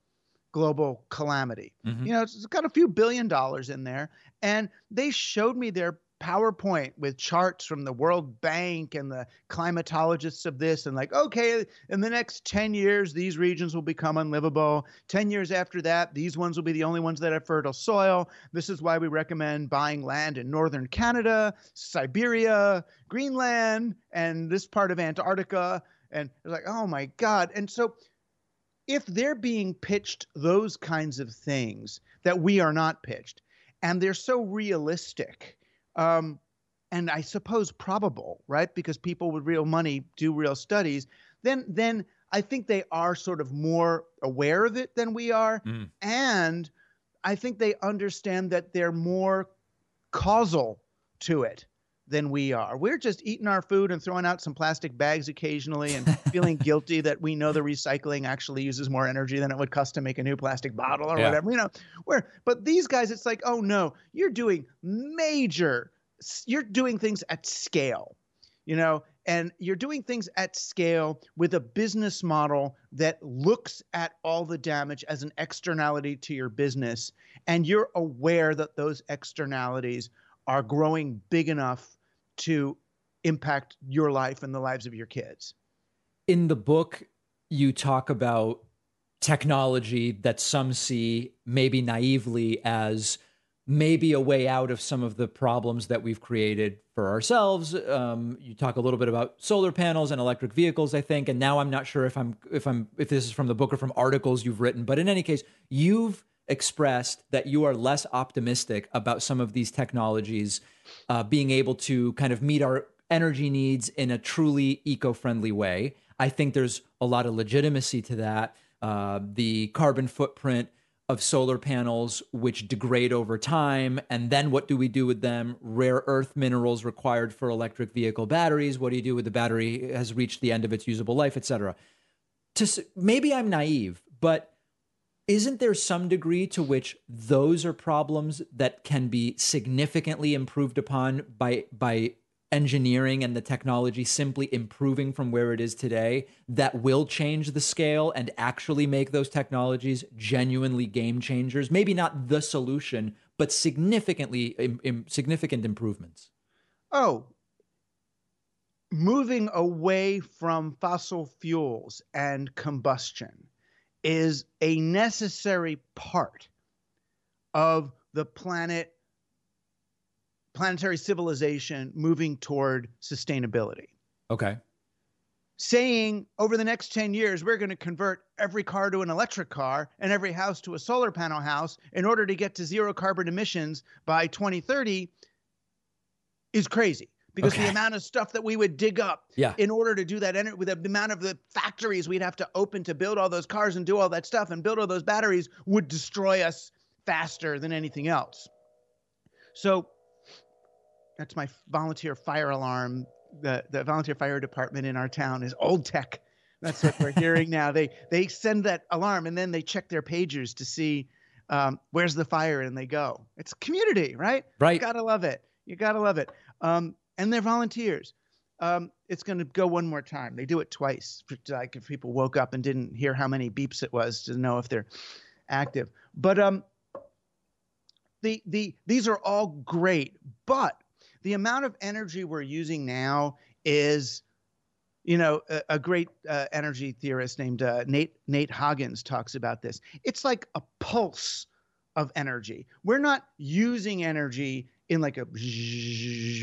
global calamity Mhm. you know it's got a few billion dollars in there and they showed me their PowerPoint with charts from the World Bank and the climatologists of this, and like, okay, in the next 10 years, these regions will become unlivable. 10 years after that, these ones will be the only ones that have fertile soil. This is why we recommend buying land in northern Canada, Siberia, Greenland, and this part of Antarctica. And it's like, oh my God. And so, if they're being pitched those kinds of things that we are not pitched, and they're so realistic, um, and I suppose probable, right? Because people with real money do real studies. Then, then I think they are sort of more aware of it than we are, Mm. and I think they understand that they're more causal to it than we are. We're just eating our food and throwing out some plastic bags occasionally and <laughs> feeling guilty that we know the recycling actually uses more energy than it would cost to make a new plastic bottle or Yeah. whatever. You know, where but these guys it's like, "Oh no, you're doing major you're doing things at scale." You know, and you're doing things at scale with a business model that looks at all the damage as an externality to your business and you're aware that those externalities are growing big enough to impact your life and the lives of your kids. In the book, you talk about technology that some see maybe naively as maybe a way out of some of the problems that we've created for ourselves. Um, you talk a little bit about solar panels and electric vehicles, I think, and now I'm not sure if I'm if I'm if this is from the book or from articles you've written, but in any case, you've expressed that you are less optimistic about some of these technologies uh, being able to kind of meet our energy needs in a truly eco-friendly way. I think there's a lot of legitimacy to that. Uh, the carbon footprint of solar panels, which degrade over time, and then what do we do with them? Rare earth minerals required for electric vehicle batteries. What do you do with the battery has reached the end of its usable life, etc. To maybe I'm naive, but isn't there some degree to which those are problems that can be significantly improved upon by by engineering and the technology simply improving from where it is today that will change the scale and actually make those technologies genuinely game changers? Maybe not the solution but significantly im- im- significant improvements. Oh, moving away from fossil fuels and combustion is a necessary part of the planet planetary civilization moving toward sustainability. okay Saying over the next 10 years, we're going to convert every car to an electric car and every house to a solar panel house in order to get to zero carbon emissions by 2030 is crazy because Okay. the amount of stuff that we would dig up Yeah. in order to do that energy with the amount of the factories we'd have to open to build all those cars and do all that stuff and build all those batteries would destroy us faster than anything else. So that's my volunteer fire alarm. The the volunteer fire department in our town is old tech. That's what we're hearing now. They they send that alarm and then they check their pagers to see um, where's the fire and they go. It's community, right? Right. You gotta love it. You gotta love it. Um, and they're volunteers. Um, it's going to go one more time. They do it twice. Like if people woke up and didn't hear how many beeps it was to know if they're active. But um, the the these are all great, but the amount of energy we're using now is you know a, a great uh, energy theorist named uh, Nate Nate Hagens talks about this. It's like a pulse of energy. We're not using energy in like a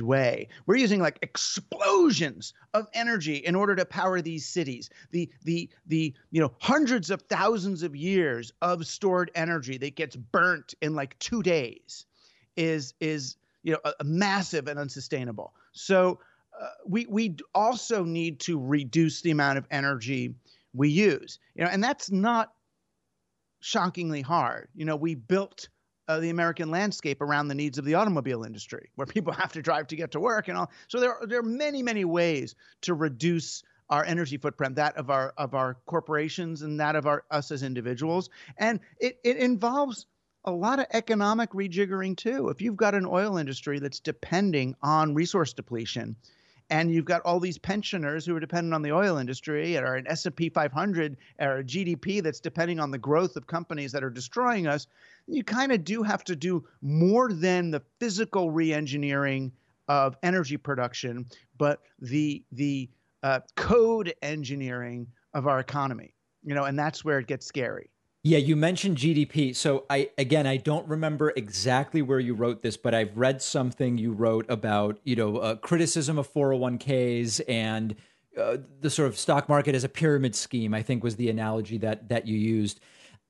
way. We're using like explosions of energy in order to power these cities. The the the you know hundreds of thousands of years of stored energy that gets burnt in like 2 days is is you know a, a massive and unsustainable. So uh, we we also need to reduce the amount of energy we use. You know, and that's not shockingly hard. You know, we built uh, the American landscape around the needs of the automobile industry, where people <laughs> have to drive to get to work and all. So there are, there are many many ways to reduce our energy footprint, that of our of our corporations and that of our us as individuals, and it it involves a lot of economic rejiggering too. If you've got an oil industry that's depending on resource depletion, and you've got all these pensioners who are dependent on the oil industry or an S&P 500 or a GDP that's depending on the growth of companies that are destroying us, you kind of do have to do more than the physical re-engineering of energy production, but the the uh, code engineering of our economy. You know, and that's where it gets scary. Yeah, you mentioned GDP. So I again, I don't remember exactly where you wrote this, but I've read something you wrote about, you know, uh, criticism of 401ks and uh, the sort of stock market as a pyramid scheme. I think was the analogy that that you used.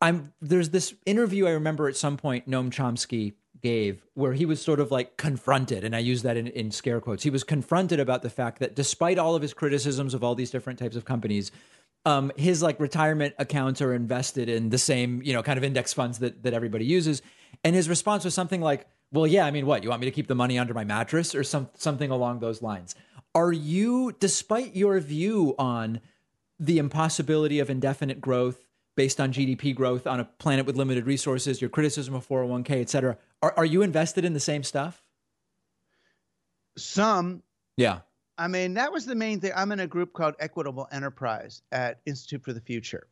I'm there's this interview I remember at some point Noam Chomsky gave where he was sort of like confronted, and I use that in, in scare quotes. He was confronted about the fact that despite all of his criticisms of all these different types of companies, um, his like retirement accounts are invested in the same, you know, kind of index funds that that everybody uses. And his response was something like, "Well, yeah, I mean, what? You want me to keep the money under my mattress or some something along those lines?" Are you, despite your view on the impossibility of indefinite growth based on GDP growth on a planet with limited resources, your criticism of 401k, et cetera, are, are you invested in the same stuff? Some Yeah. I mean, that was the main thing. I'm in a group called Equitable Enterprise at Institute for the Future,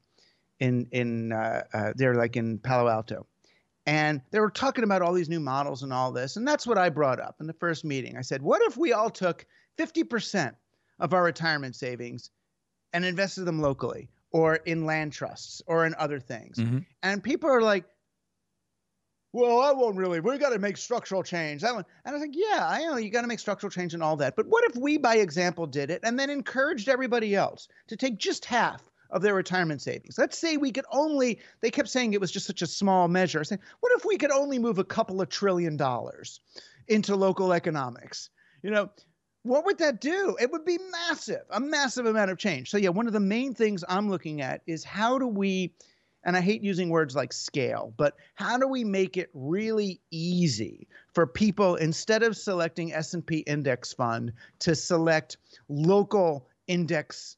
in in uh, uh, they're like in Palo Alto, and they were talking about all these new models and all this, and that's what I brought up in the first meeting. I said, what if we all took 50% of our retirement savings and invested them locally, or in land trusts, or in other things? Mm-hmm. And people are like, well, I won't really. We got to make structural change. That one, and I was like, yeah, I know you got to make structural change and all that. But what if we, by example, did it and then encouraged everybody else to take just half of their retirement savings? Let's say we could only. They kept saying it was just such a small measure. I said, what if we could only move a couple of trillion dollars into local economics? You know, what would that do? It would be massive, a massive amount of change. So, yeah, one of the main things I'm looking at is how do we, and I hate using words like scale, but how do we make it really easy for people instead of selecting S&P index fund to select local index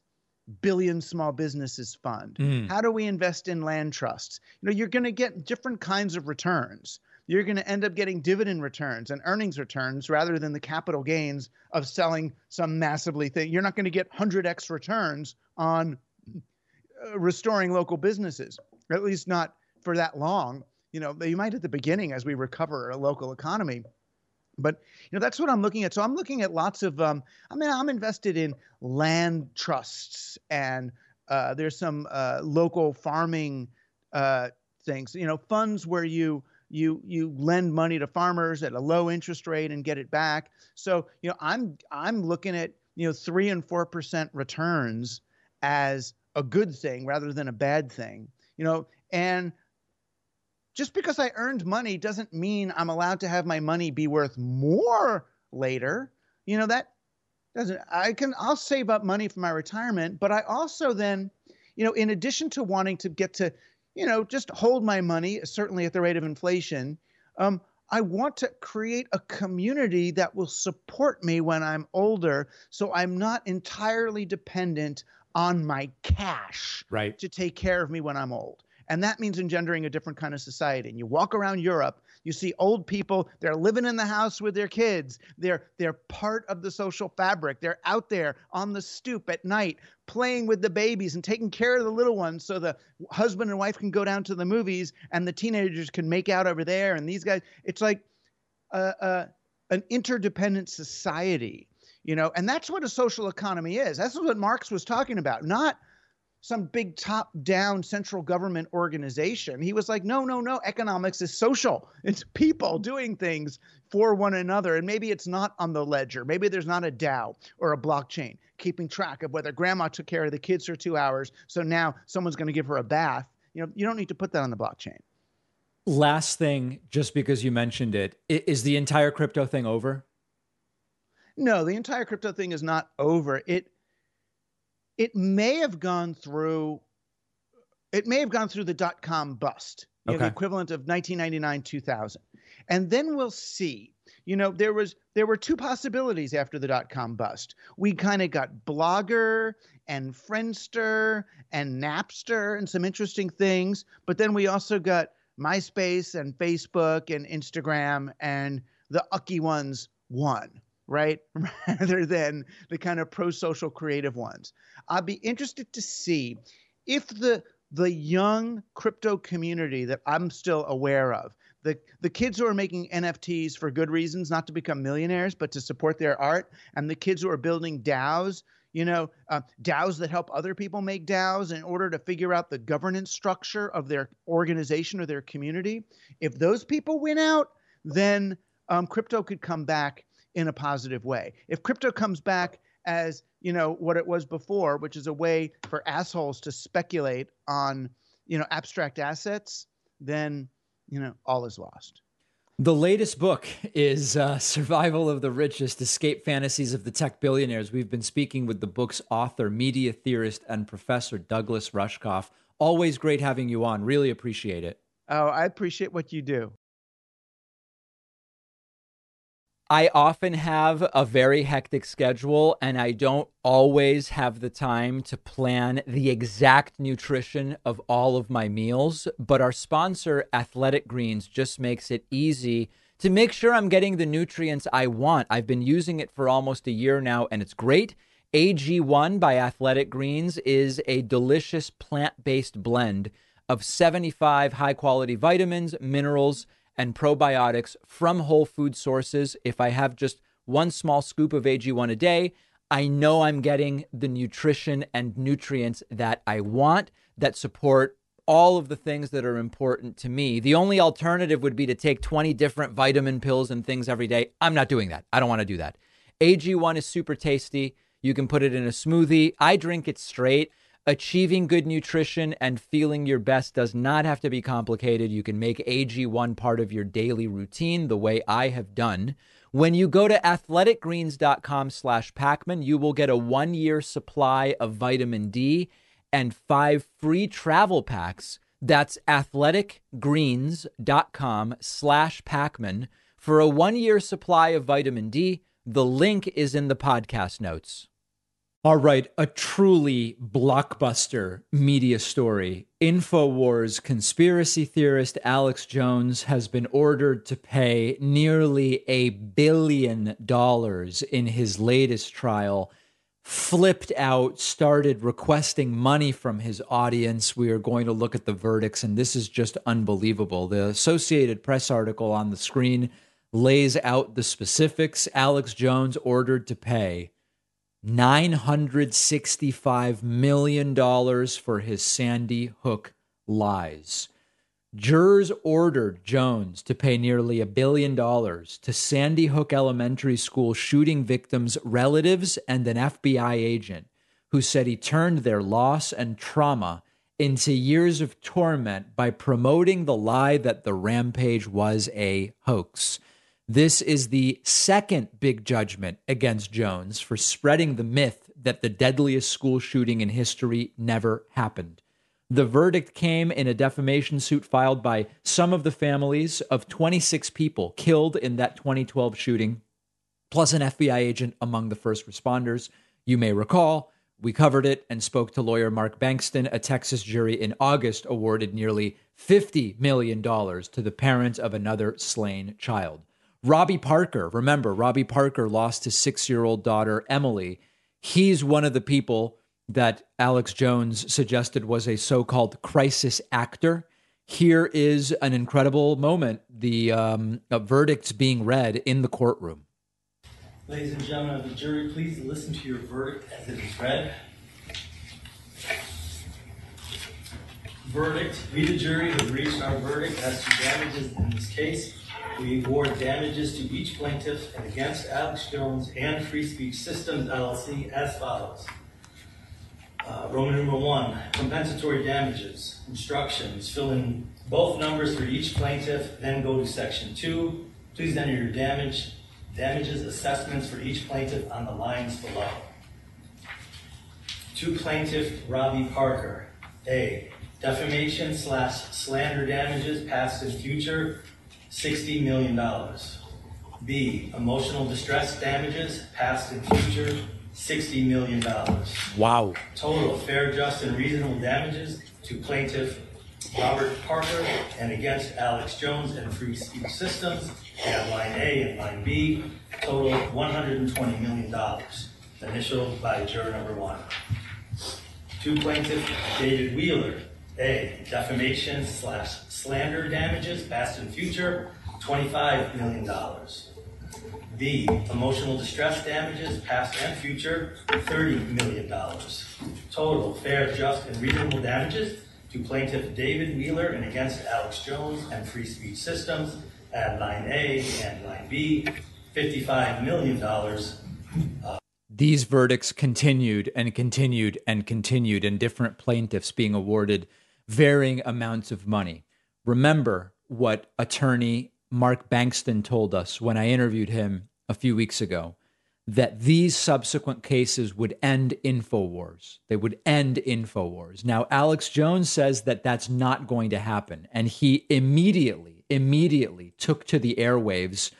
billion small businesses fund? Mm. How do we invest in land trusts? You know, you're going to get different kinds of returns you're going to end up getting dividend returns and earnings returns rather than the capital gains of selling some massively thing. You're not going to get 100x returns on uh, restoring local businesses, at least not for that long. You know, you might at the beginning as we recover a local economy. But you know that's what I'm looking at. So I'm looking at lots of. Um, I mean, I'm invested in land trusts, and uh, there's some uh, local farming uh, things. You know, funds where you you you lend money to farmers at a low interest rate and get it back. So you know I'm I'm looking at you know three and four percent returns as a good thing rather than a bad thing. You know, and just because I earned money doesn't mean I'm allowed to have my money be worth more later. You know that doesn't I can I'll save up money for my retirement, but I also then, you know, in addition to wanting to get to, you know, just hold my money, certainly at the rate of inflation, um, I want to create a community that will support me when I'm older, so I'm not entirely dependent on my cash right. to take care of me when I'm old. And that means engendering a different kind of society. And you walk around Europe, you see old people, they're living in the house with their kids. They're they're part of the social fabric. They're out there on the stoop at night playing with the babies and taking care of the little ones so the husband and wife can go down to the movies and the teenagers can make out over there and these guys it's like a, an interdependent society you know and that's what a social economy is that's what marx was talking about not some big top down central government organization. He was like, no, no, no, economics is social. <laughs> It's people doing things for one another. And maybe it's not on the ledger. Maybe there's not a DAO or a blockchain keeping track of whether grandma took care of the kids for two hours. So now someone's going to give her a bath. You know, you don't need to put that on the blockchain. Last thing, just because you mentioned it, is the entire crypto thing over? No, the entire crypto thing is not over. It it may have gone through it may have gone through the dot com bust okay. know, the equivalent of 1999 2000 and then we'll see. You know there was there were two possibilities after the dot com bust. We kind of got blogger and friendster and napster and some interesting things but then we also got myspace and facebook and instagram and the ucky ones won right? <laughs> Rather than the kind of pro social creative ones. I'd be interested to see if the the young crypto community that I'm still aware of, the the kids who are making NFTs for good reasons, not to become millionaires, but to support their art, and the kids who are building DAOs, you know, uh, DAOs that help other people make DAOs in order to figure out the governance structure of their organization or their community. If those people win out, then um, crypto could come back in a positive way. If crypto comes back as you know what it was before, which is a way for assholes to speculate on you know abstract assets, then you know all is lost. The latest book is uh, Survival of the Richest Escape Fantasies of the Tech Billionaires. We've been speaking with the book's author, media theorist, and professor Douglas Rushkoff. Always great having you on. Really appreciate it. Oh, I appreciate what you do. I often have a very hectic schedule and I don't always have the time to plan the exact nutrition of all of my meals. But our sponsor, Athletic Greens, just makes it easy to make sure I'm getting the nutrients I want. I've been using it for almost a year now and it's great. AG1 by Athletic Greens is a delicious plant based blend of 75 high quality vitamins, minerals, and probiotics from whole food sources. If I have just one small scoop of AG1 a day, I know I'm getting the nutrition and nutrients that I want that support all of the things that are important to me. The only alternative would be to take 20 different vitamin pills and things every day. I'm not doing that. I don't want to do that. AG1 is super tasty. You can put it in a smoothie. I drink it straight. Achieving good nutrition and feeling your best does not have to be complicated. You can make AG1 part of your daily routine the way I have done. When you go to athleticgreens.com slash Pakman, you will get a one year supply of vitamin D and five free travel packs. That's athleticgreens.com slash Pakman for a one year supply of vitamin D. The link is in the podcast notes. All right, a truly blockbuster media story. InfoWars conspiracy theorist Alex Jones has been ordered to pay nearly a billion dollars in his latest trial. Flipped out, started requesting money from his audience. We are going to look at the verdicts, and this is just unbelievable. The Associated Press article on the screen lays out the specifics. Alex Jones ordered to pay $965 million for his Sandy Hook lies. Jurors ordered Jones to pay nearly a billion dollars to Sandy Hook Elementary School shooting victims' relatives and an FBI agent who said he turned their loss and trauma into years of torment by promoting the lie that the rampage was a hoax. This is the second big judgment against Jones for spreading the myth that the deadliest school shooting in history never happened. The verdict came in a defamation suit filed by some of the families of 26 people killed in that 2012 shooting, plus an FBI agent among the first responders. You may recall, we covered it and spoke to lawyer Mark Bankston. A Texas jury in August awarded nearly $50 million to the parents of another slain child. Robbie Parker, remember, Robbie Parker lost his six year old daughter, Emily. He's one of the people that Alex Jones suggested was a so called crisis actor. Here is an incredible moment the um, verdicts being read in the courtroom. Ladies and gentlemen of the jury, please listen to your verdict as it is read. Verdict. We, the jury, have reached our verdict as to damages in this case. We award damages to each plaintiff and against Alex Jones and Free Speech Systems LLC as follows. Uh, Roman numeral one, compensatory damages, instructions. Fill in both numbers for each plaintiff, then go to section two. Please enter your damage, damages assessments for each plaintiff on the lines below. To plaintiff Robbie Parker, A, defamation slash slander damages past and future, $60 million. B, emotional distress damages, past and future, $60 million. Wow. Total fair, just, and reasonable damages to plaintiff Robert Parker and against Alex Jones and Free Speech Systems at line A and line B, total $120 million. Initial by juror number one. Two plaintiff David Wheeler, A, defamation slash slander damages, past and future, $25 million. B, emotional distress damages, past and future, $30 million. Total fair, just, and reasonable damages to plaintiff David Wheeler and against Alex Jones and Free Speech Systems at line A and line B, $55 million. Uh, These verdicts continued and continued and continued, and different plaintiffs being awarded varying amounts of money. Remember what attorney Mark Bankston told us when I interviewed him a few weeks ago that these subsequent cases would end InfoWars. They would end InfoWars. Now, Alex Jones says that that's not going to happen. And he immediately, immediately took to the airwaves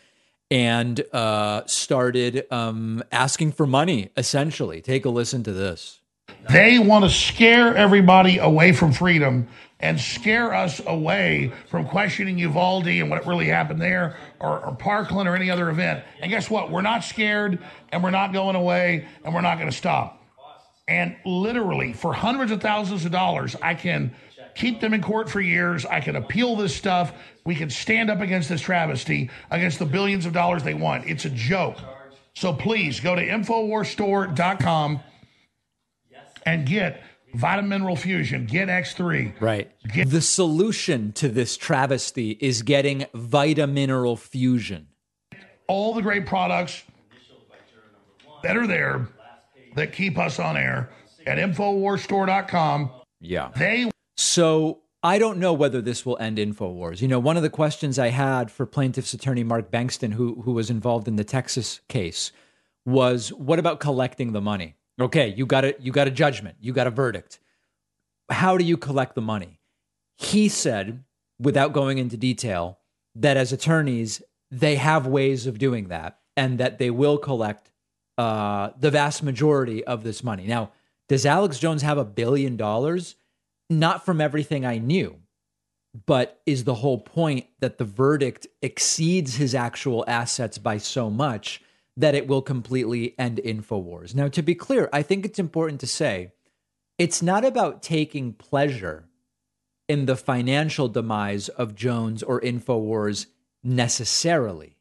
and uh, started um, asking for money, essentially. Take a listen to this. They want to scare everybody away from freedom and scare us away from questioning Uvalde and what really happened there or, or, Parkland or any other event. And guess what? We're not scared and we're not going away and we're not going to stop. And literally, for hundreds of thousands of dollars, I can keep them in court for years. I can appeal this stuff. We can stand up against this travesty, against the billions of dollars they want. It's a joke. So please go to InfoWarsStore.com and get Vitamin Mineral Fusion, get X3. Right. Get- the solution to this travesty is getting Vita Mineral Fusion. All the great products that are there that keep us on air at InfoWarsStore.com. Yeah. They. So I don't know whether this will end InfoWars. You know, one of the questions I had for plaintiff's attorney Mark Bankston, who, who was involved in the Texas case, was what about collecting the money? Okay, you got a you got a judgment, you got a verdict. How do you collect the money? He said, without going into detail, that as attorneys they have ways of doing that, and that they will collect uh, the vast majority of this money. Now, does Alex Jones have a billion dollars? Not from everything I knew, but is the whole point that the verdict exceeds his actual assets by so much that it will completely end InfoWars. Now, to be clear, I think it's important to say it's not about taking pleasure in the financial demise of Jones or InfoWars necessarily.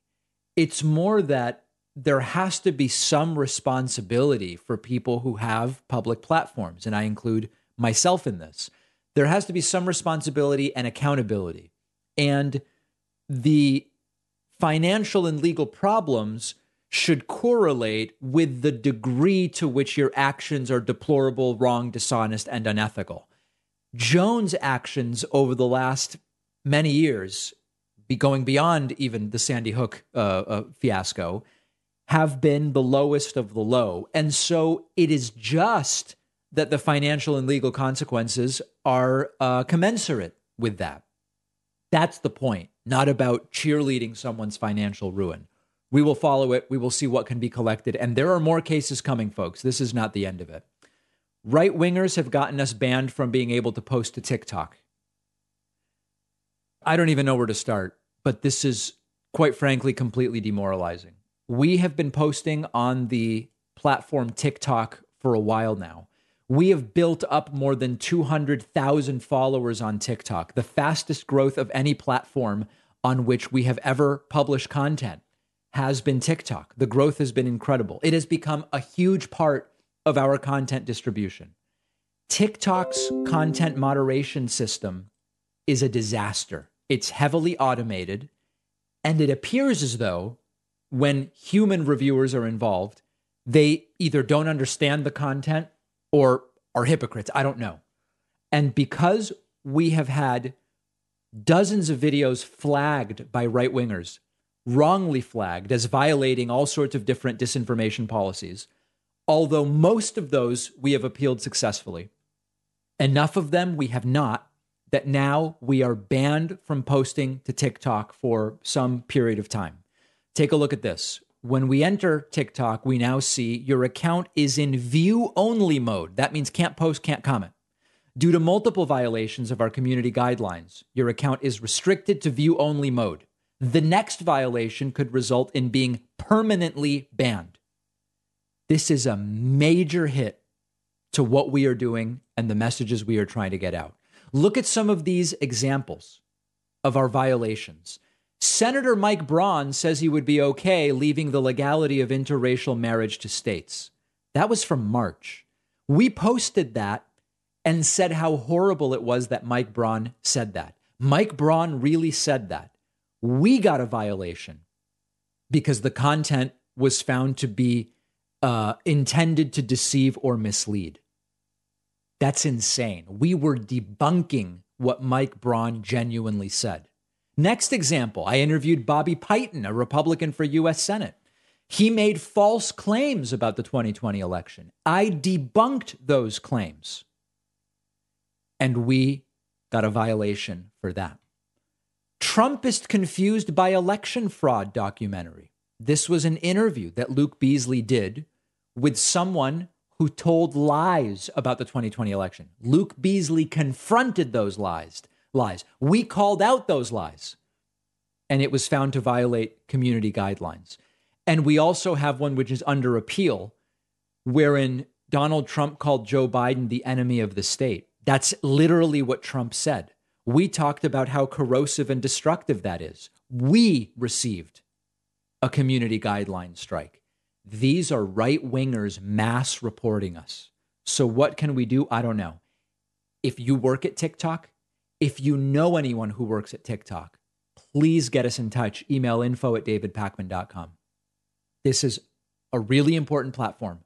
It's more that there has to be some responsibility for people who have public platforms, and I include myself in this. There has to be some responsibility and accountability. And the financial and legal problems should correlate with the degree to which your actions are deplorable, wrong, dishonest, and unethical. Jones' actions over the last many years, be going beyond even the Sandy Hook uh, uh, fiasco, have been the lowest of the low. And so it is just that the financial and legal consequences are uh, commensurate with that. That's the point, not about cheerleading someone's financial ruin. We will follow it. We will see what can be collected. And there are more cases coming, folks. This is not the end of it. Right wingers have gotten us banned from being able to post to TikTok. I don't even know where to start, but this is quite frankly completely demoralizing. We have been posting on the platform TikTok for a while now. We have built up more than 200,000 followers on TikTok, the fastest growth of any platform on which we have ever published content has been TikTok. The growth has been incredible. It has become a huge part of our content distribution. TikTok's content moderation system is a disaster. It's heavily automated, and it appears as though when human reviewers are involved, they either don't understand the content or are hypocrites. I don't know. And because we have had dozens of videos flagged by right wingers, wrongly flagged as violating all sorts of different disinformation policies, although most of those we have appealed successfully, enough of them we have not that now we are banned from posting to TikTok for some period of time. Take a look at this. When we enter TikTok, we now see your account is in view only mode. That means can't post, can't comment. Due to multiple violations of our community guidelines, your account is restricted to view only mode. The next violation could result in being permanently banned. This is a major hit to what we are doing and the messages we are trying to get out. Look at some of these examples of our violations. Senator Mike Braun says he would be okay leaving the legality of interracial marriage to states. That was from March. We posted that and said how horrible it was that Mike Braun said that. Mike Braun really said that. We got a violation because the content was found to be uh, intended to deceive or mislead. That's insane. We were debunking what Mike Braun genuinely said. Next example I interviewed Bobby Piton, a Republican for U.S. Senate. He made false claims about the 2020 election. I debunked those claims. And we got a violation for that. Trumpist Confused by Election Fraud documentary. This was an interview that Luke Beasley did with someone who told lies about the 2020 election. Luke Beasley confronted those lies lies. We called out those lies, and it was found to violate community guidelines. And we also have one which is under appeal, wherein Donald Trump called Joe Biden the enemy of the state. That's literally what Trump said. We talked about how corrosive and destructive that is. We received a community guideline strike. These are right wingers mass reporting us. So, what can we do? I don't know. If you work at TikTok, if you know anyone who works at TikTok, please get us in touch. Email info at davidpakman.com. This is a really important platform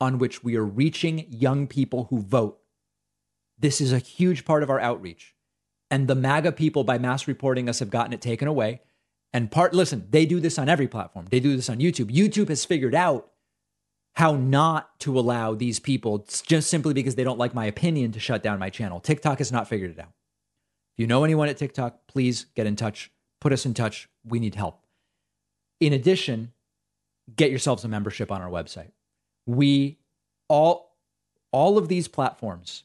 on which we are reaching young people who vote. This is a huge part of our outreach. And the MAGA people, by mass reporting us, have gotten it taken away. And part, listen, they do this on every platform. They do this on YouTube. YouTube has figured out how not to allow these people just simply because they don't like my opinion to shut down my channel. TikTok has not figured it out. If you know anyone at TikTok, please get in touch. Put us in touch. We need help. In addition, get yourselves a membership on our website. We all all of these platforms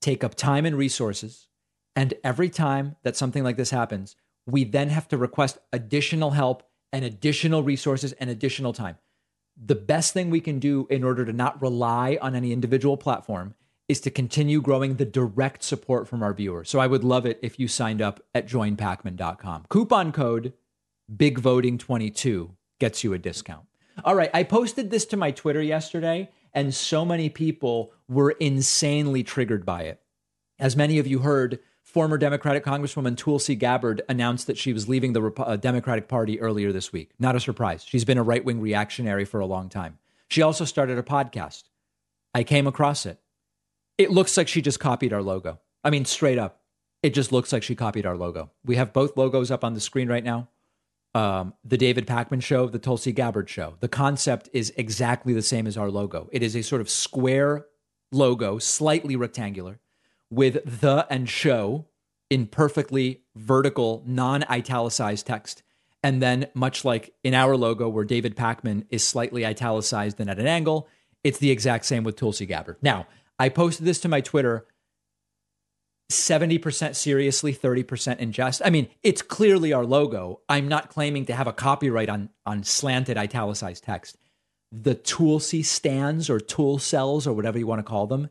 take up time and resources, and every time that something like this happens, we then have to request additional help and additional resources and additional time. The best thing we can do in order to not rely on any individual platform is to continue growing the direct support from our viewers. So I would love it if you signed up at joinpakman.com. Coupon code BIGVOTING22 gets you a discount. All right, I posted this to my Twitter yesterday, and so many people were insanely triggered by it. As many of you heard, former Democratic Congresswoman Tulsi Gabbard announced that she was leaving the uh, Democratic Party earlier this week. Not a surprise. She's been a right wing reactionary for a long time. She also started a podcast. I came across it. It looks like she just copied our logo. I mean, straight up. It just looks like she copied our logo. We have both logos up on the screen right now. Um, the David Pakman show, the Tulsi Gabbard show. The concept is exactly the same as our logo. It is a sort of square logo, slightly rectangular, with the and show in perfectly vertical, non italicized text. And then, much like in our logo, where David Pakman is slightly italicized and at an angle, it's the exact same with Tulsi Gabbard. Now, I posted this to my Twitter 70% seriously, 30% in jest. I mean, it's clearly our logo. I'm not claiming to have a copyright on, on slanted italicized text. The Tulsi stands or tool cells or whatever you want to call them,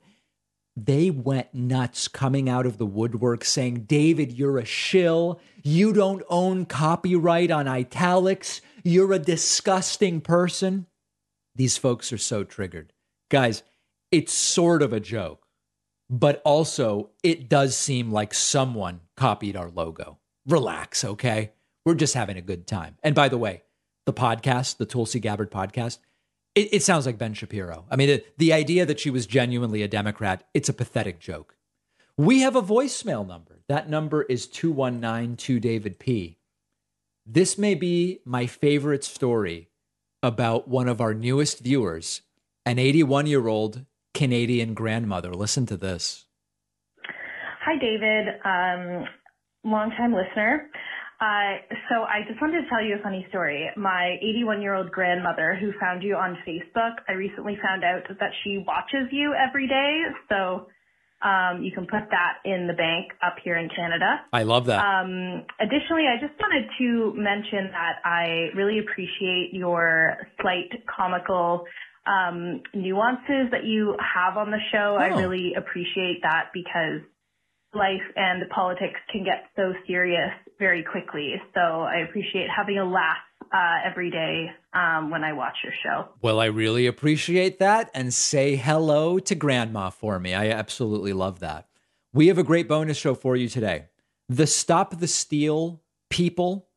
they went nuts coming out of the woodwork saying, David, you're a shill. You don't own copyright on italics. You're a disgusting person. These folks are so triggered. Guys, it's sort of a joke, but also it does seem like someone copied our logo. Relax, okay? We're just having a good time. And by the way, the podcast, the Tulsi Gabbard podcast, it, it sounds like Ben Shapiro. I mean, the, the idea that she was genuinely a Democrat, it's a pathetic joke. We have a voicemail number. That number is 2192 David P. This may be my favorite story about one of our newest viewers, an 81 year old Canadian grandmother. Listen to this. Hi, David. Um, longtime listener. Uh, so I just wanted to tell you a funny story. My 81 year old grandmother who found you on Facebook, I recently found out that she watches you every day. So um, you can put that in the bank up here in Canada. I love that. Um, additionally, I just wanted to mention that I really appreciate your slight comical um, nuances that you have on the show. Oh. I really appreciate that because life and politics can get so serious very quickly. So I appreciate having a laugh uh, every day um, when I watch your show. Well, I really appreciate that. And say hello to Grandma for me. I absolutely love that. We have a great bonus show for you today. The Stop the Steal people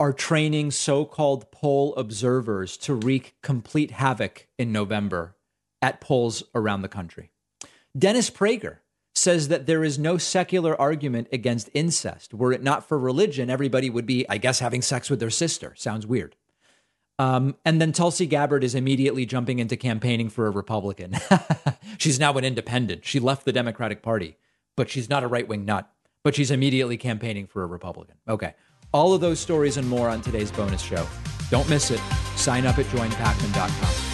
are training so called poll observers to wreak complete havoc in November at polls around the country. Dennis Prager says that there is no secular argument against incest. Were it not for religion, everybody would be, I guess, having sex with their sister. Sounds weird. Um, and then Tulsi Gabbard is immediately jumping into campaigning for a Republican. <laughs> she's now an independent. She left the Democratic Party, but she's not a right wing nut. But she's immediately campaigning for a Republican. Okay. All of those stories and more on today's bonus show. Don't miss it. Sign up at joinpakman.com.